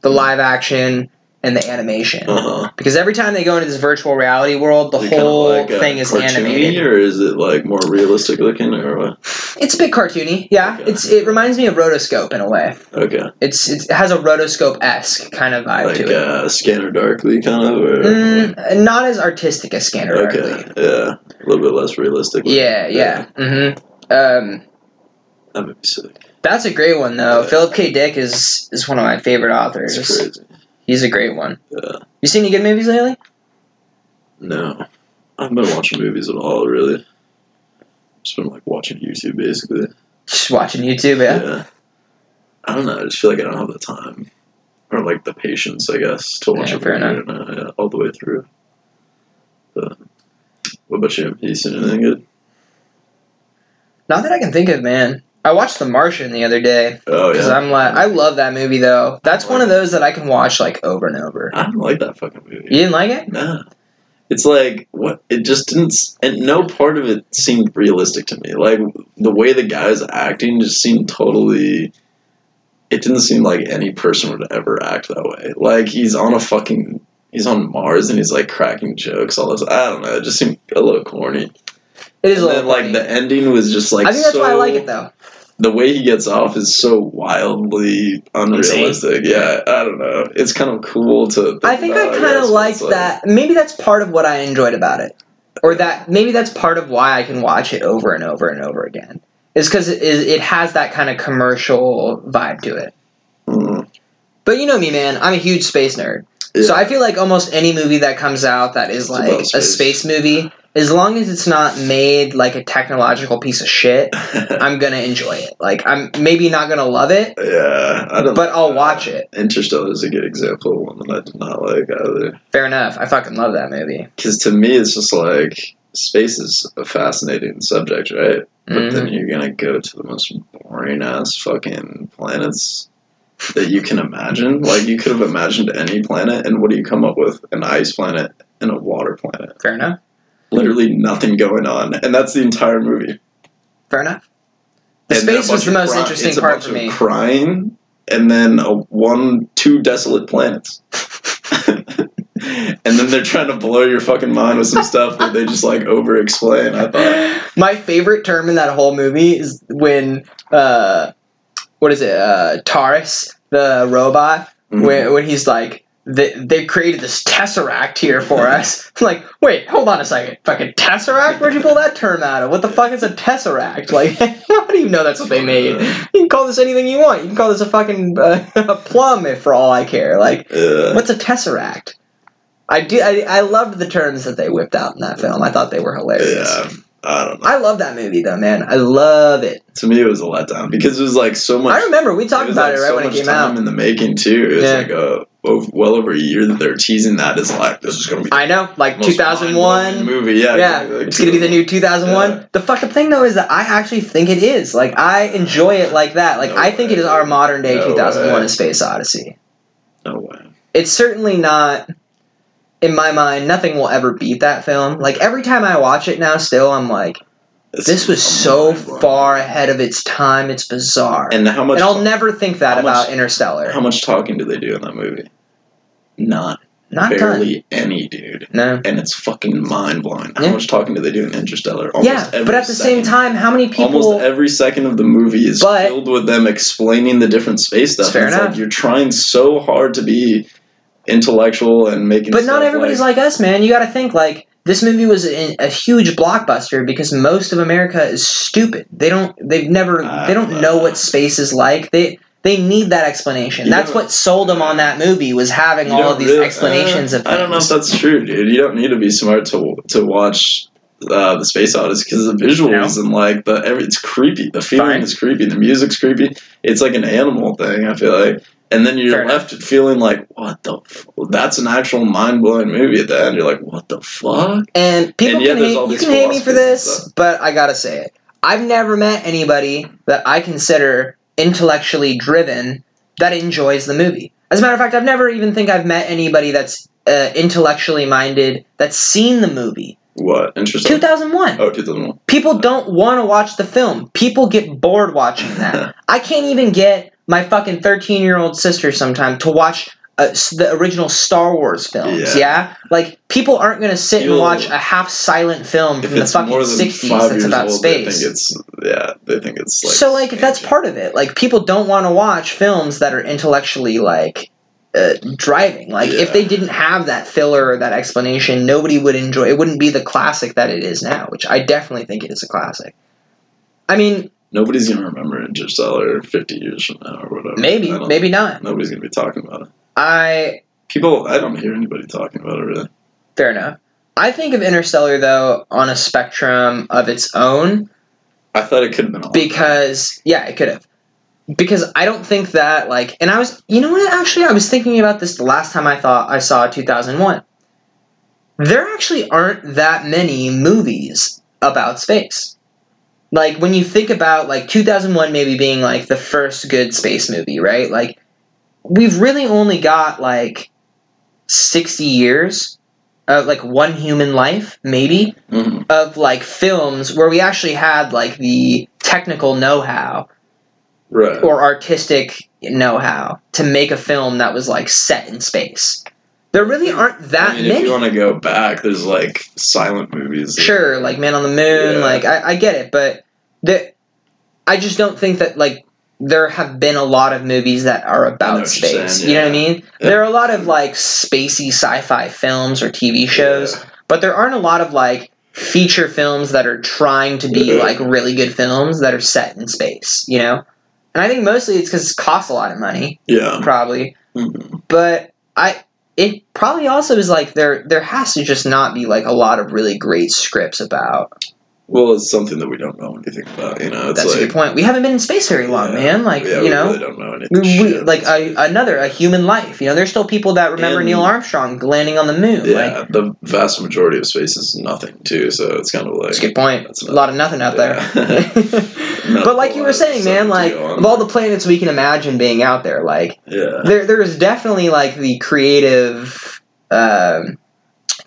the live action and the animation. Uh huh. Because every time they go into this virtual reality world, the whole thing is animated. or is it like more realistic looking, or what? It's a bit cartoony, yeah. Okay. It's it reminds me of Rotoscope in a way. Okay, It's it has a Rotoscope esque kind of vibe like to it. uh, Scanner Darkly kind of, or Mm, not as artistic as Scanner okay, Darkly. yeah, a little bit less realistic. Yeah, yeah. Mm-hmm. Um, that would be sick. that's a great one though. Yeah. Philip K. Dick is is one of my favorite authors. It's crazy. He's a great one. Yeah. You seen any good movies lately? No, I haven't been watching movies at all. Really, just been like watching YouTube basically. Just watching YouTube, yeah. Yeah. I don't know. I just feel like I don't have the time or like the patience, I guess, to watch Yeah, a fair movie right now, uh, yeah, all the way through. But what about you? Have You seen anything good? Not that I can think of, man. I watched The Martian the other day Oh because yeah. I'm like, I love that movie though. That's one of those that I can watch like over and over. I don't like that fucking movie. You didn't like it? Nah. It's like what it just didn't and no part of it seemed realistic to me. Like the way the guy's acting just seemed totally it didn't seem like any person would ever act that way. Like he's on a fucking he's on Mars and he's like cracking jokes, all this I don't know, it just seemed a little corny. It is and a little then, like the ending was just like I think that's why I like it though. The way he gets off is so wildly unrealistic. Yeah, I don't know. It's kind of cool to. Think I think I kind of like that. Maybe that's part of what I enjoyed about it, or that maybe that's part of why I can watch it over and over and over again. Is because it, is- it has that kind of commercial vibe to it. Mm, But you know me, man. I'm a huge space nerd. So. I feel like almost any movie that comes out that is It's like about a space. space movie, as long as it's not made like a technological piece of shit, <laughs> I'm gonna enjoy it. Like I'm maybe not gonna love it, yeah, I don't. but I'll watch it. Interstellar is a good example of one that I did not like either. Fair enough. I fucking love that movie. Because to me, it's just like space is a fascinating subject, right? But Mhm. then you're gonna go to the most boring ass fucking planets that you can imagine. Like you could have imagined any planet, and what do you come up with? An ice planet and a water planet. Fair enough. Literally nothing going on, and that's the entire movie. Fair enough. The And space was the most cry- interesting part for me. Crying, and then a one, two desolate planets. <laughs> and then they're trying to blow your fucking mind with some stuff that they just like over explain. I thought. My favorite term in that whole movie is when uh what is it? Uh TARS, the robot, Mhm. when when he's like they, they created this tesseract here for <laughs> us. I'm like, wait, hold on a second. Fucking tesseract? Where'd you pull that term out of? What the fuck is a tesseract? Like, how do you know that's what they made? You can call this anything you want. You can call this a fucking uh, <laughs> a plum, if for all I care. Like, Yeah. What's a tesseract? I do. I, I loved the terms that they whipped out in that film. I thought they were hilarious. Yeah. I don't know. I love that movie though, man. I love it. To me, it was a letdown because it was like so much. I remember we talked about like, it right so when it came out. in the making too. It was Yeah. like a over, well over a year that they're teasing that as like this is going to be I know, like 2001. movie. Yeah, Yeah, like, it's gonna be the new 2001. Yeah. The fucking thing though is that I actually think it is. Like I enjoy it like that. Like No I think it is our modern day No 2001: way. A Space Odyssey. No way. It's certainly not. In my mind, nothing will ever beat that film. Like every time I watch it now, still I'm like, It's this was so far ahead of its time. It's bizarre. And how much? and I'll never think that how much- about Interstellar. How much talking do they do in that movie? Not Not done. barely any, dude. No. And it's fucking mind blowing. How Yeah. much talking do they do in Interstellar? Almost Yeah, but at the same time, how many people? Almost every second of the movie is But- filled with them explaining the different space stuff. Fair it's enough. like you're trying so hard to be intellectual and making. but not everybody's like, us, man. You got to think like this movie was a huge blockbuster because most of America is stupid. They don't. They've never. they don't know what space is like. They. They need that explanation. You That's what sold them on that movie was having all of these really- explanations uh, of things. I don't know if that's true, dude. You don't need to be smart to to watch uh, the Space Odyssey because the visuals and like the every it's creepy. The feeling Fine. is creepy. The music's creepy. It's like an animal thing. I feel like. And then you're Fair enough. left feeling like, what the? F-? That's an actual mind blowing movie. At the end, you're like, what the fuck? And people And yet can hate, all you can hate me for this, but I gotta say it. I've never met anybody that I consider intellectually driven that enjoys the movie. As a matter of fact, I've never even think I've met anybody that's uh, intellectually minded that's seen the movie What? Interesting. 2001. Oh, 2001. People don't want to watch the film. People get bored watching that. <laughs> I can't even get my fucking 13 year old sister sometime to watch uh, the original Star Wars films. Yeah. Yeah? Like, people aren't going to sit and You'll- watch a half silent film from the fucking 60s that's about old, space. they think it's yeah. They think it's like so, like, that's part of it. Like, people don't want to watch films that are intellectually, like, uh, driving. Like, if they didn't have that filler or that explanation, nobody would enjoy it. wouldn't be the classic that it is now, which I definitely think it is a classic. I mean, Nobody's gonna remember Interstellar 50 years from now or whatever. maybe, maybe not. Nobody's gonna be talking about it. I People, I don't hear anybody talking about it really. Fair enough. I think of Interstellar though on a spectrum of its own I thought it could have been all. because yeah, it could have. Because I don't think that like and I was you know what actually I was thinking about this the last time I thought I saw 2001. There actually aren't that many movies about space. Like when you think about like 2001 maybe being like the first good space movie, right? Like we've really only got like 60 years of like one human life maybe Mhm. of like films where we actually had like the technical know-how Right. or artistic know-how to make a film that was like set in space. There really aren't that I mean, if many. you want to go back, there's like silent movies. that- Sure, like Man on the Moon, Yeah. like I, I get it, but the I just don't think that like there have been a lot of movies that are about space. saying, You know what I yeah. mean? There are a lot of like spacey sci-fi films or TV shows, Yeah. but there aren't a lot of like feature films that are trying to be Yeah. like really good films that are set in space, you know? And I think mostly it's because it costs a lot of money, Yeah. probably. Mhm. But I it probably also is like there there has to just not be like a lot of really great scripts about. Well, it's something that we don't know anything about. You know, it's That's like a good point. We haven't been in space very long, Yeah. man. Like yeah, you we know, really don't know anything. we, we- like a, another a human life. You know, there's still people that remember And- Neil Armstrong landing on the moon. yeah, Like the vast majority of space is nothing too. So it's kind of like that's a good point. That's a lot of nothing out Yeah. <laughs> <laughs> there. but like you were saying, man, like of all the planets we can imagine being out there, like yeah, there there is definitely like the creative um,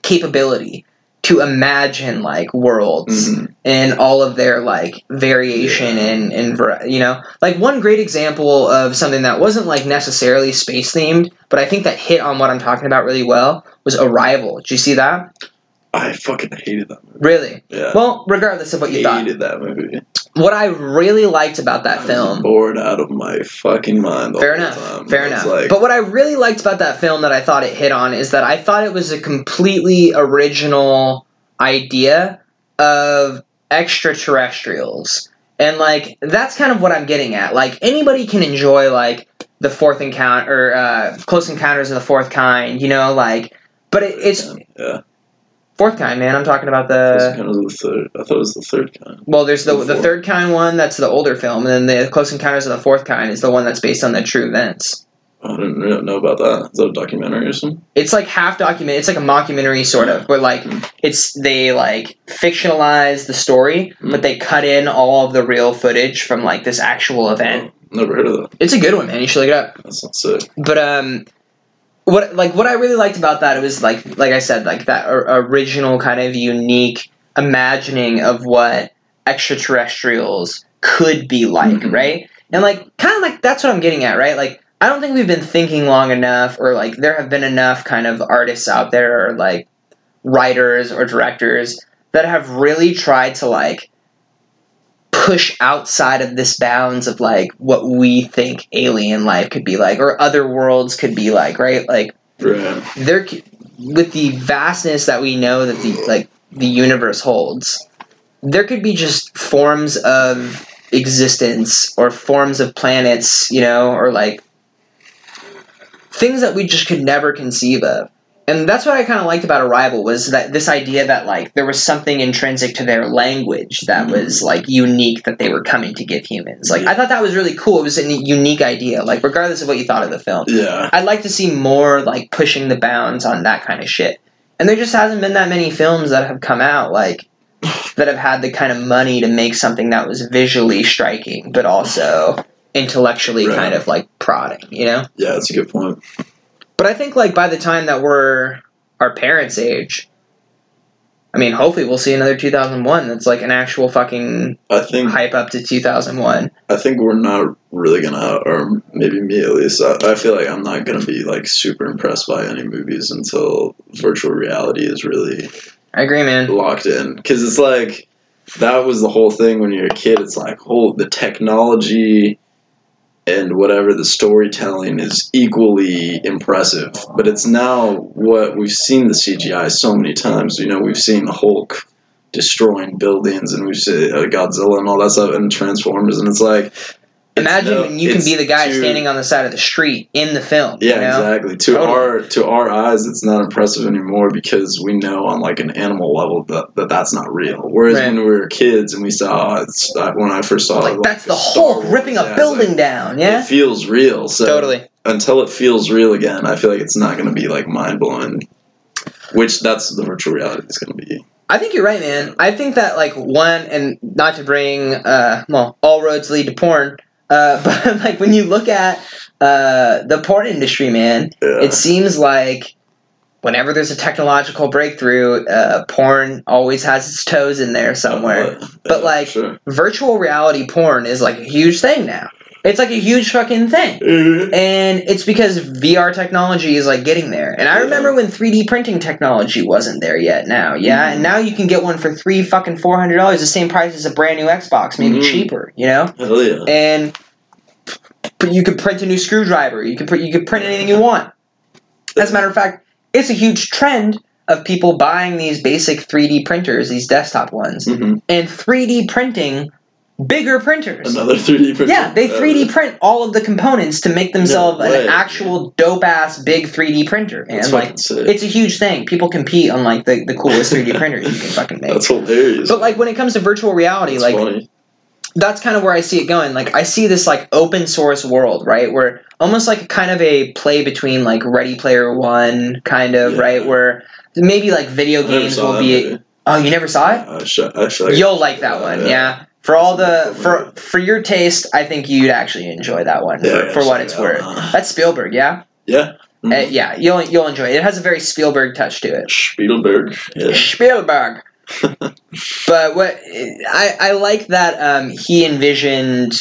capability to imagine like worlds Mhm. and all of their like variation Yeah. and and you know like one great example of something that wasn't like necessarily space themed but i think that hit on what i'm talking about really well was arrival did you see that I fucking hated that movie. really Yeah, well regardless of what you thought hated that movie. What i really liked about that I film bored out of my fucking mind. Fair enough. Time. Fair enough. Like, but what I really liked about that film that I thought it hit on is that I thought it was a completely original idea of extraterrestrials. And like that's kind of what I'm getting at. Like anybody can enjoy like the fourth encounter or uh, close encounters of the fourth kind, you know, like but it, it's yeah, fourth kind, man. I'm talking about the Encounters of the third. I thought it was the third kind. well, there's the The the third kind one that's the older film, and then the Close Encounters of the Fourth Kind is the one that's based on the true events. I didn't really know about that. Is that a documentary or something? it's like half document it's like a mockumentary sort of but like Mm. it's they like fictionalize the story Mm. but they cut in all of the real footage from like this actual event Oh, never heard of that. it's a good one man you should look it up That's not sick. but um what like what i really liked about that it was like like i said like that or- original kind of unique imagining of what extraterrestrials could be like Mhm. right and like kind of like that's what i'm getting at right like i don't think we've been thinking long enough or like there have been enough kind of artists out there or like writers or directors that have really tried to like push outside of this bounds of like what we think alien life could be like or other worlds could be like right like Right. there with the vastness that we know that the like the universe holds there could be just forms of existence or forms of planets you know or like things that we just could never conceive of and that's what i kind of liked about arrival was that this idea that like there was something intrinsic to their language that Mhm. was like unique that they were coming to give humans like Yeah. i thought that was really cool it was a unique idea like regardless of what you thought of the film Yeah. I'd like to see more like pushing the bounds on that kind of shit. And there just hasn't been that many films that have come out like that have had the kind of money to make something that was visually striking but also intellectually Right. kind of like prodding, you know? Yeah, that's a good point. But I think like by the time that we're our parents' age, I mean, hopefully we'll see another 2001 that's like an actual fucking I think hype up to 2001. I think we're not really gonna, or maybe me at least. I, I feel like I'm not gonna be like super impressed by any movies until virtual reality is really I agree, man. locked in. Because it's like that was the whole thing when you're a kid. It's like whole the technology and whatever the storytelling is equally impressive. But it's now what we've seen the CGI so many times. You know, we've seen Hulk destroying buildings, and we've seen uh, Godzilla and all that stuff, and Transformers, and it's like. Imagine no- when you can be the guy too- standing on the side of the street in the film. yeah, you know? exactly. To Totally. our to our eyes, it's not impressive anymore because we know on like an animal level that, that that's not real. Whereas Right. when we were kids and we saw it's uh, when I first saw Like, like, that's the Hulk ripping a it's building like, down, Yeah, It feels real. So Totally. until it feels real again, I feel like it's not going to be like mind blowing. Which that's the virtual reality is going to be. I think you're right, man. I think that like one, and not to bring, uh, well, all roads lead to porn, uh, <laughs> but like when you look at uh, the porn industry, man, Yeah. it seems like whenever there's a technological breakthrough, uh, porn always has its toes in there somewhere. Uh, But, like- sure. Virtual reality porn is like a huge thing now. It's like a huge fucking thing. And it's because VR technology is like getting there. And I remember when 3D printing technology wasn't there yet now. Yeah. Mhm. And now you can get one for three fucking four hundred dollars, the same price as a brand new Xbox, maybe Mhm. cheaper, you know? Hell yeah. And but you could print a new screwdriver. You could you could print anything you want. As a matter of fact, it's a huge trend of people buying these basic 3D printers, these desktop ones, hmm and 3D printing bigger printers. Another 3D printer. Yeah, they Uh, 3D print all of the components to make themselves No an actual dope ass big 3D printer. That's like it's a huge thing. People compete on like the, the coolest 3D <laughs> printers you can fucking make. That's hilarious. But like when it comes to virtual reality, That's like funny. that's kind of where I see it going. Like I see this like open source world, right? Where almost like kind of a play between like Ready Player One, kind of, Yeah. right? Where maybe like video games will be. movie. Oh, you never saw it? I I should, You'll like that one, Yeah. yeah. For all the for for your taste, I think you'd actually enjoy that one Yeah, for, yeah, for what it's worth. That's Spielberg, yeah, Yeah. Mhm. Uh, yeah. You'll you'll enjoy it. It has a very Spielberg touch to it. Spielberg. Yeah. Spielberg. <laughs> but what I I like that um, he envisioned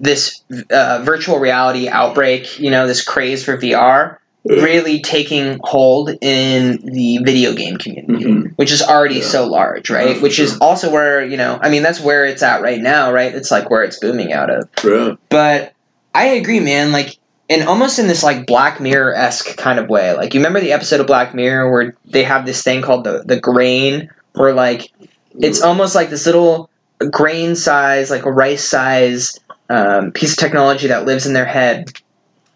this uh, virtual reality outbreak. You know, this craze for VR really taking hold in the video game community, Mhm. which is already Yeah. so large, right? for which is also where you know, I mean, that's where it's at right now, right? It's like where it's booming out of. Yeah. But I agree, man. Like, and almost in this like Black Mirror esque kind of way. Like, you remember the episode of Black Mirror where they have this thing called the the grain, where like it's almost like this little grain size, like a rice size um, piece of technology that lives in their head,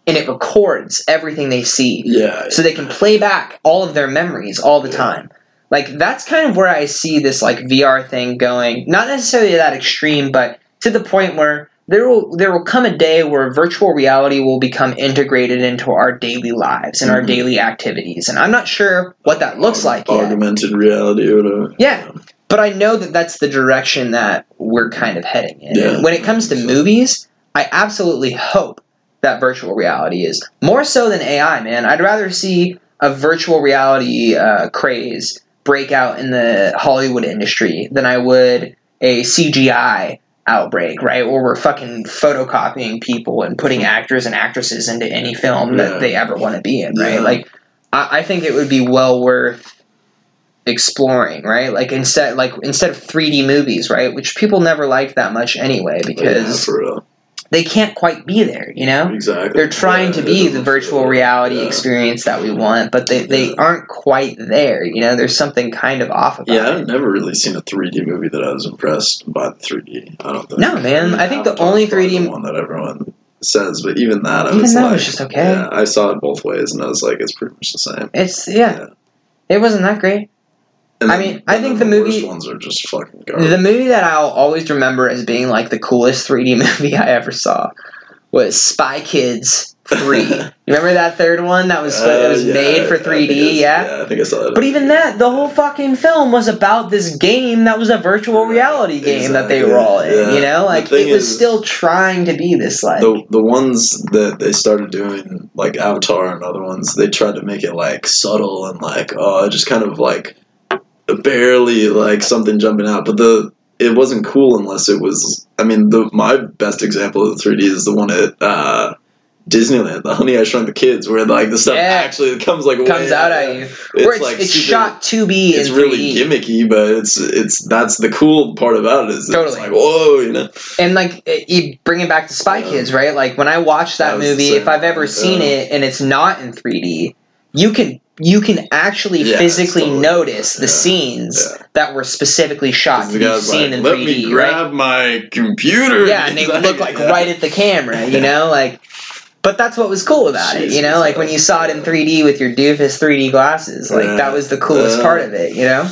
and it records everything they see, Yeah. so they can play back all of their memories all the Yeah. time. Like that's kind of where I see this like VR thing going. Not necessarily that extreme, but to the point where there will there will come a day where virtual reality will become integrated into our daily lives and our Mhm. daily activities. And I'm not sure what that looks like yet. Augmented reality or whatever. Yeah. But I know that that's the direction that we're kind of heading in. Yeah. And when it comes to movies, I absolutely hope that virtual reality is more so than AI, man. I'd rather see a virtual reality uh, craze break out in the Hollywood industry than I would a CGI outbreak, right? Where we're fucking photocopying people and putting actors and actresses into any film Yeah. that they ever want to be in, right? Yeah. Like, I, I think it would be well worth exploring, right? Like instead, like instead of 3D movies, right? Which people never liked that much anyway yeah, because real. They can't quite be there, you know. Exactly. They're trying Yeah, to be the virtual reality yeah. experience that we want, but they, they Yeah. aren't quite there. You know, there's something kind of off about Yeah. I've never really seen a 3D movie that I was impressed by the 3D. I don't think. No, man, I think the only 3D the one that everyone says, but even that, I Even was that like, was just okay. Yeah, I saw it both ways, and I was like, it's pretty much the same. It's yeah, it wasn't that great. And I mean, I think the worst movie- ones are just fucking garbage. The movie that I'll always remember as being like the coolest 3D <laughs> movie I ever saw was Spy Kids 3. you <laughs> remember that third one that was Uh, was yeah, made for 3D, I- yeah? Yeah, I think I saw that. But even that, the whole fucking film was about this game that was a virtual reality game that they were all in. yeah. You know, like it was still trying to be this like the the ones that they started doing like Avatar and other ones, they tried to make it like subtle and like oh, just kind of like barely like something jumping out, but the it wasn't cool unless it was. I mean, the my best example of the 3D is the one at uh, Disneyland, the Honey I Shrunk the Kids, where like the stuff Yeah. actually comes like Comes way out at you. It's, it's, like it's super- shot to be It's really 3D. gimmicky, but it's it's that's the cool part about it is Totally. it's like whoa, you know. And like you bring it back to Spy Yeah. Kids, right? Like when I watch that That movie, if I've ever seen yeah. it and it's not in 3D, you can you can actually Yeah, physically totally notice the yeah. scenes Yeah. that were specifically shot to be seen like, in let 3D, me right? grab my computer. Yeah, and they He's look like right at the camera, you know, <laughs> like. But that's what was cool about it, you know. Like when you saw it in 3D with your doofus 3D glasses, like that was the coolest Uh, part of it, you know.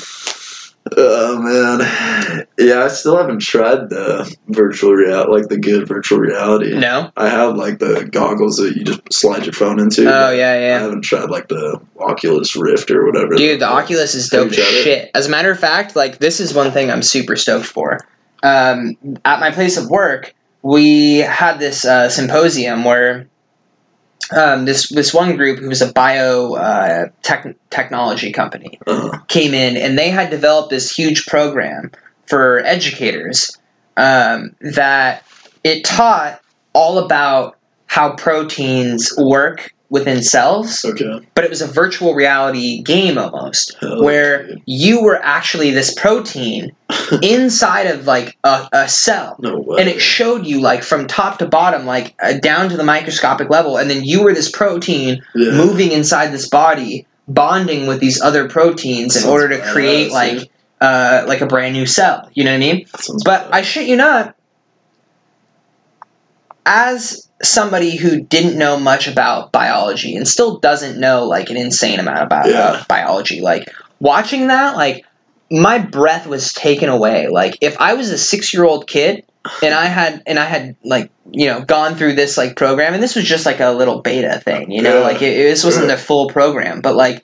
Oh man, yeah. I still haven't tried the virtual reality, like the good virtual reality. No. I have like the goggles that you just slide your phone into. Oh yeah, yeah, I haven't tried like the Oculus Rift or whatever. Dude, the Oculus is dope as it? shit. As a matter of fact, like this is one thing I'm super stoked for. Um, at my place of work, we had this uh, symposium where um, this this one group who was a bio uh, tech, technology company Uh, came in and they had developed this huge program for educators um, that it taught all about how proteins work within cells okay. but it was a virtual reality game almost Hell where you were actually this protein <laughs> inside of like a, a cell No and it showed you like from top to bottom like uh, down to the microscopic level and then you were this protein yeah. moving inside this body bonding with these other proteins in order to create badass, like uh, like a brand new cell you know what i mean but bad. I shit you not, as somebody who didn't know much about biology and still doesn't know like an insane amount about Yeah. uh, biology, like watching that, like my breath was taken away. Like if I was a six year old kid and I had and I had like you know gone through this like program and this was just like a little beta thing, you know, Yeah. like it, this wasn't Yeah. a full program, but like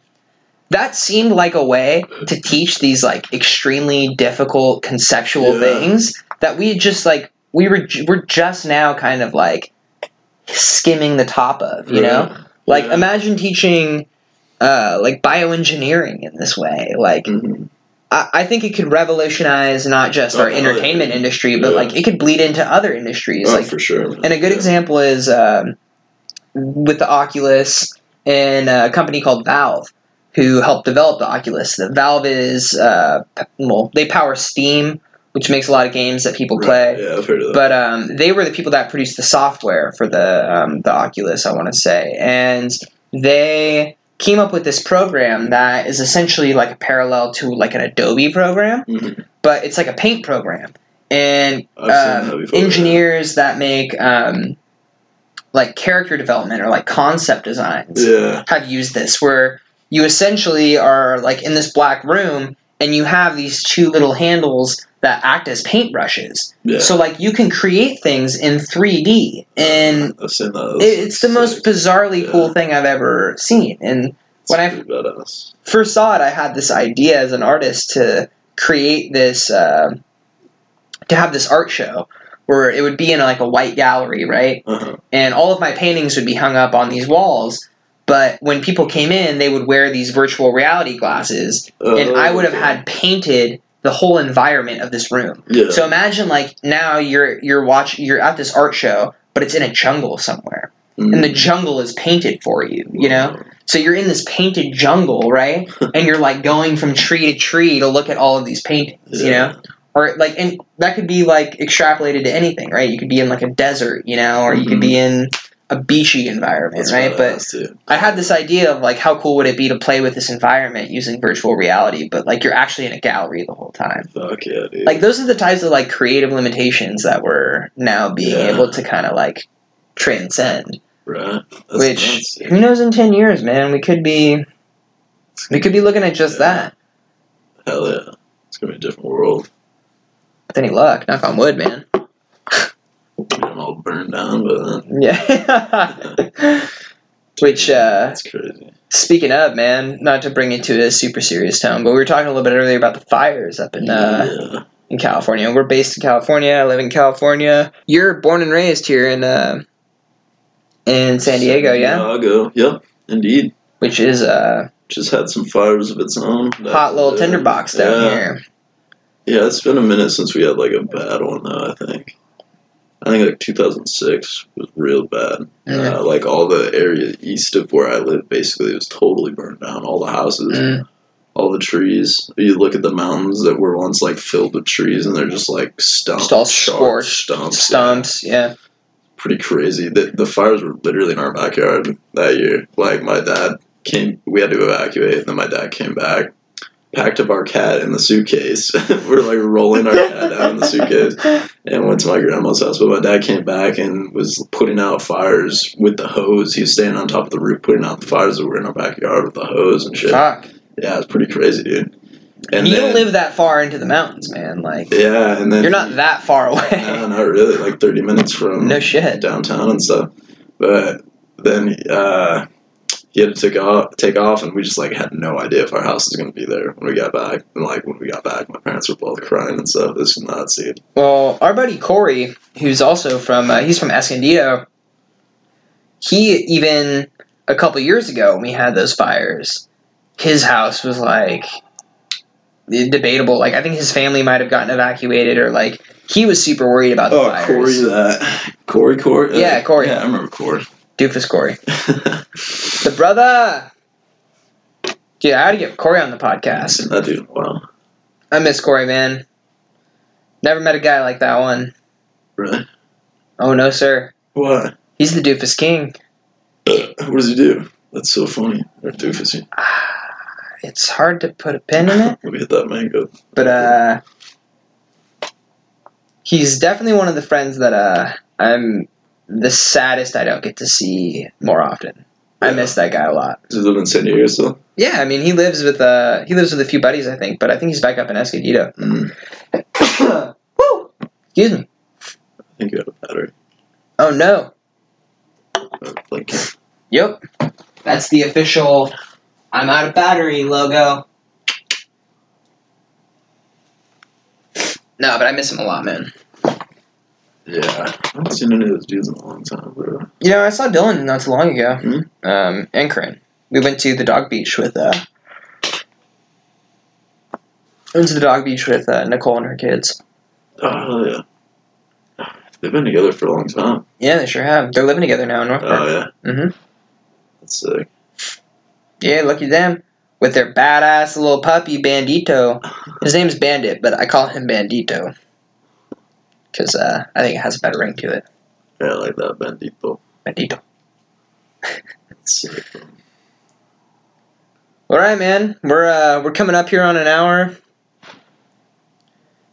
that seemed like a way to teach these like extremely difficult conceptual Yeah. things that we just like we were we're just now kind of like skimming the top of you know like Yeah. imagine teaching uh, like bioengineering in this way like Mhm. I, I think it could revolutionize not just our Oh, yeah. entertainment industry but Yeah. like it could bleed into other industries Oh, like for sure. and a good example is um, with the Oculus and a company called Valve, who helped develop the Oculus. The Valve is uh, well, they power Steam, which makes a lot of games that people play. Yeah, I've heard of that. But um, they were the people that produced the software for the um, the Oculus, I want to say, and they came up with this program that is essentially like a parallel to like an Adobe program, Mhm. but it's like a paint program. And that um, yeah. engineers that make um, like character development or like concept designs Yeah. have used this where you essentially are like in this black room and you have these two little handles that act as paintbrushes Yeah. so like you can create things in 3d and I've seen that. it, it's the most bizarrely Yeah. cool thing i've ever seen and when I- It's pretty badass. first saw it i had this idea as an artist to create this uh, to have this art show where it would be in like a white gallery right Uh-huh. and all of my paintings would be hung up on these walls but when people came in they would wear these virtual reality glasses and i would have Oh, had painted the whole environment of this room. Yeah. so imagine like now you're you're watch you're at this art show but it's in a jungle somewhere. And the Mm. jungle is painted for you you know? So you're in this painted jungle right? <laughs> And you're like going from tree to tree to look at all of these paintings you know? Or like and that could be like extrapolated to anything right? You could be in like a desert you know? Or you could be in a beachy environment That's right but i had this idea of like how cool would it be to play with this environment using virtual reality but like you're actually in a gallery the whole time Fuck yeah, dude. like those are the types of like creative limitations that we're now being Yeah. able to kind of like transcend right. That's which nuts, who knows in 10 years man we could be we could be looking at just Yeah. that Hell yeah. It's gonna be a different world. with any luck knock on wood man don't all burn down, but then yeah <laughs> which uh that's crazy. speaking of man not to bring it to a super serious tone but we were talking a little bit earlier about the fires up in uh yeah. in california we're based in california i live in california you're born and raised here in uh in san diego yeah San Diego. Yep. Indeed. which is uh just had some fires of its own. Hot little tinderbox down yeah. here. Yeah, it's been a minute since we had like a bad one though. I think. I think like 2006 was real bad. Yeah. Uh, like all the area east of where I live, basically, was totally burned down. All the houses, Mm. all the trees. You look at the mountains that were once like filled with trees, and they're just like stumps, Just all scorched stumps. yeah. Stumps, yeah. Pretty crazy. The the fires were literally in our backyard that year. Like my dad came, we had to evacuate, and then my dad came back, packed up our cat in the suitcase. <laughs> we're like rolling our cat down in the suitcase and went to my grandma's house. But my dad came back and was putting out fires with the hose. He was standing on top of the roof putting out the fires that were in our backyard with the hose and shit. Fuck. Yeah, it's pretty crazy, dude. And you then- don't live that far into the mountains, man. Like Yeah, and then you're not that far <laughs> No, away. not really. Like thirty minutes from no shit. downtown and stuff. But then uh, he had to take off, take off, and we just like had no idea if our house was gonna be there when we got back. And like when we got back, my parents were both crying and stuff. This was nuts, dude. Well, our buddy Corey, who's also from uh, he's from Escondido. He even a couple years ago when we had those fires, his house was like debatable. Like I think his family might have gotten evacuated, or like he was super worried about the Oh, fires. Corey, that Corey, Corey. Yeah, Corey. Yeah, I remember Corey. Doofus Corey, <laughs> the brother. Dude, I had to get Corey on the podcast. that dude. Wow, I miss Corey, man. Never met a guy like that one. really? Oh no, sir. What? He's the Doofus King. <clears throat> what does he do? That's so funny. Or doofus. It's hard to put a pin in it, <laughs> Let me hit that mango. but uh, he's definitely one of the friends that uh, I'm the saddest I don't get to see more often. I miss that guy a lot. Does he live in San Diego still? Yeah, I mean he lives with uh he lives with a few buddies I think, but I think he's back up in Escondido. Mm, <coughs> Woo! Excuse me. I think you had a battery. Oh no. Uh, blinking. Yep. That's the official I'm out of battery logo. No, but I miss him a lot, man. Yeah, I haven't seen any of those dudes in a long time, bro. You know, I saw Dylan not too long ago. Hmm? Um, in Corinne. We went to the dog beach with uh went to the dog beach with uh, Nicole and her kids. Oh yeah. They've been together for a long time. Yeah, they sure have. They're living together now in North Park. Oh yeah, Mm-hmm. that's sick. Yeah, lucky them. With their badass little puppy Bandito. His name's Bandit, but I call him Bandito. Because uh, I think it has a better ring to it. Yeah, I like that bandito. Bandito. <laughs> That's sick. bro. All right, man. We're uh, we're coming up here on an hour.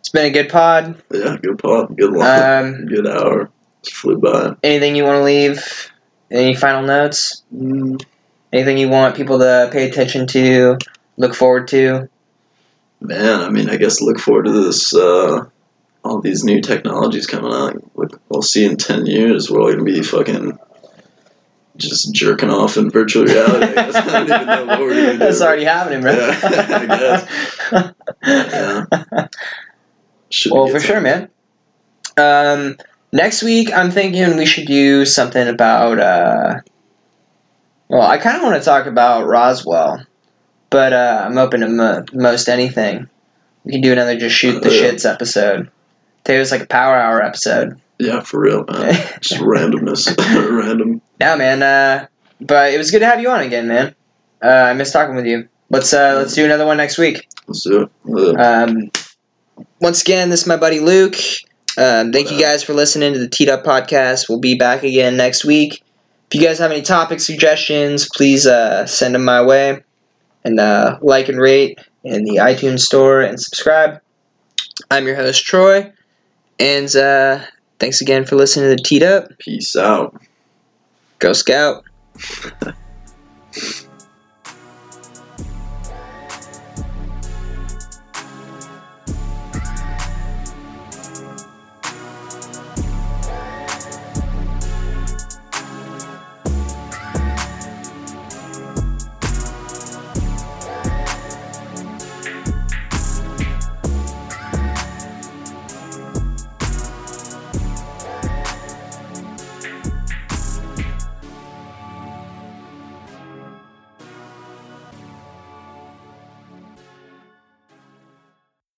It's been a good pod. Yeah, good pod, good one, Um, good hour. Just flew by. anything you want to leave? Any final notes? Mm, Anything you want people to pay attention to? Look forward to? man, I mean, I guess look forward to this. Uh, all these new technologies coming out. We'll see in ten years. We're all gonna be fucking just jerking off in virtual reality. <laughs> I, don't even know what we're gonna do. That's already happening, bro. Yeah, <laughs> I <laughs> Yeah. Should well, for sure, man. Um, next week, I'm thinking we should do something about. Uh, well, I kind of want to talk about Roswell, but uh, I'm open to mo- most anything. We can do another just shoot the Oh, shits episode. Today was like a power hour episode. Yeah, for real, man. <laughs> Just randomness, <laughs> random. Yeah, man. Uh, but it was good to have you on again, man. Uh, I miss talking with you. Let's uh, let's do another one next week. Let's do it. Um, once again, this is my buddy Luke. Um, thank you guys for listening to the Teed Up podcast. We'll be back again next week. If you guys have any topic suggestions, please uh, send them my way. And uh, like and rate in the iTunes store and subscribe. I'm your host, Troy. And uh, thanks again for listening to the Teed Up. peace out. Go Scout. <laughs>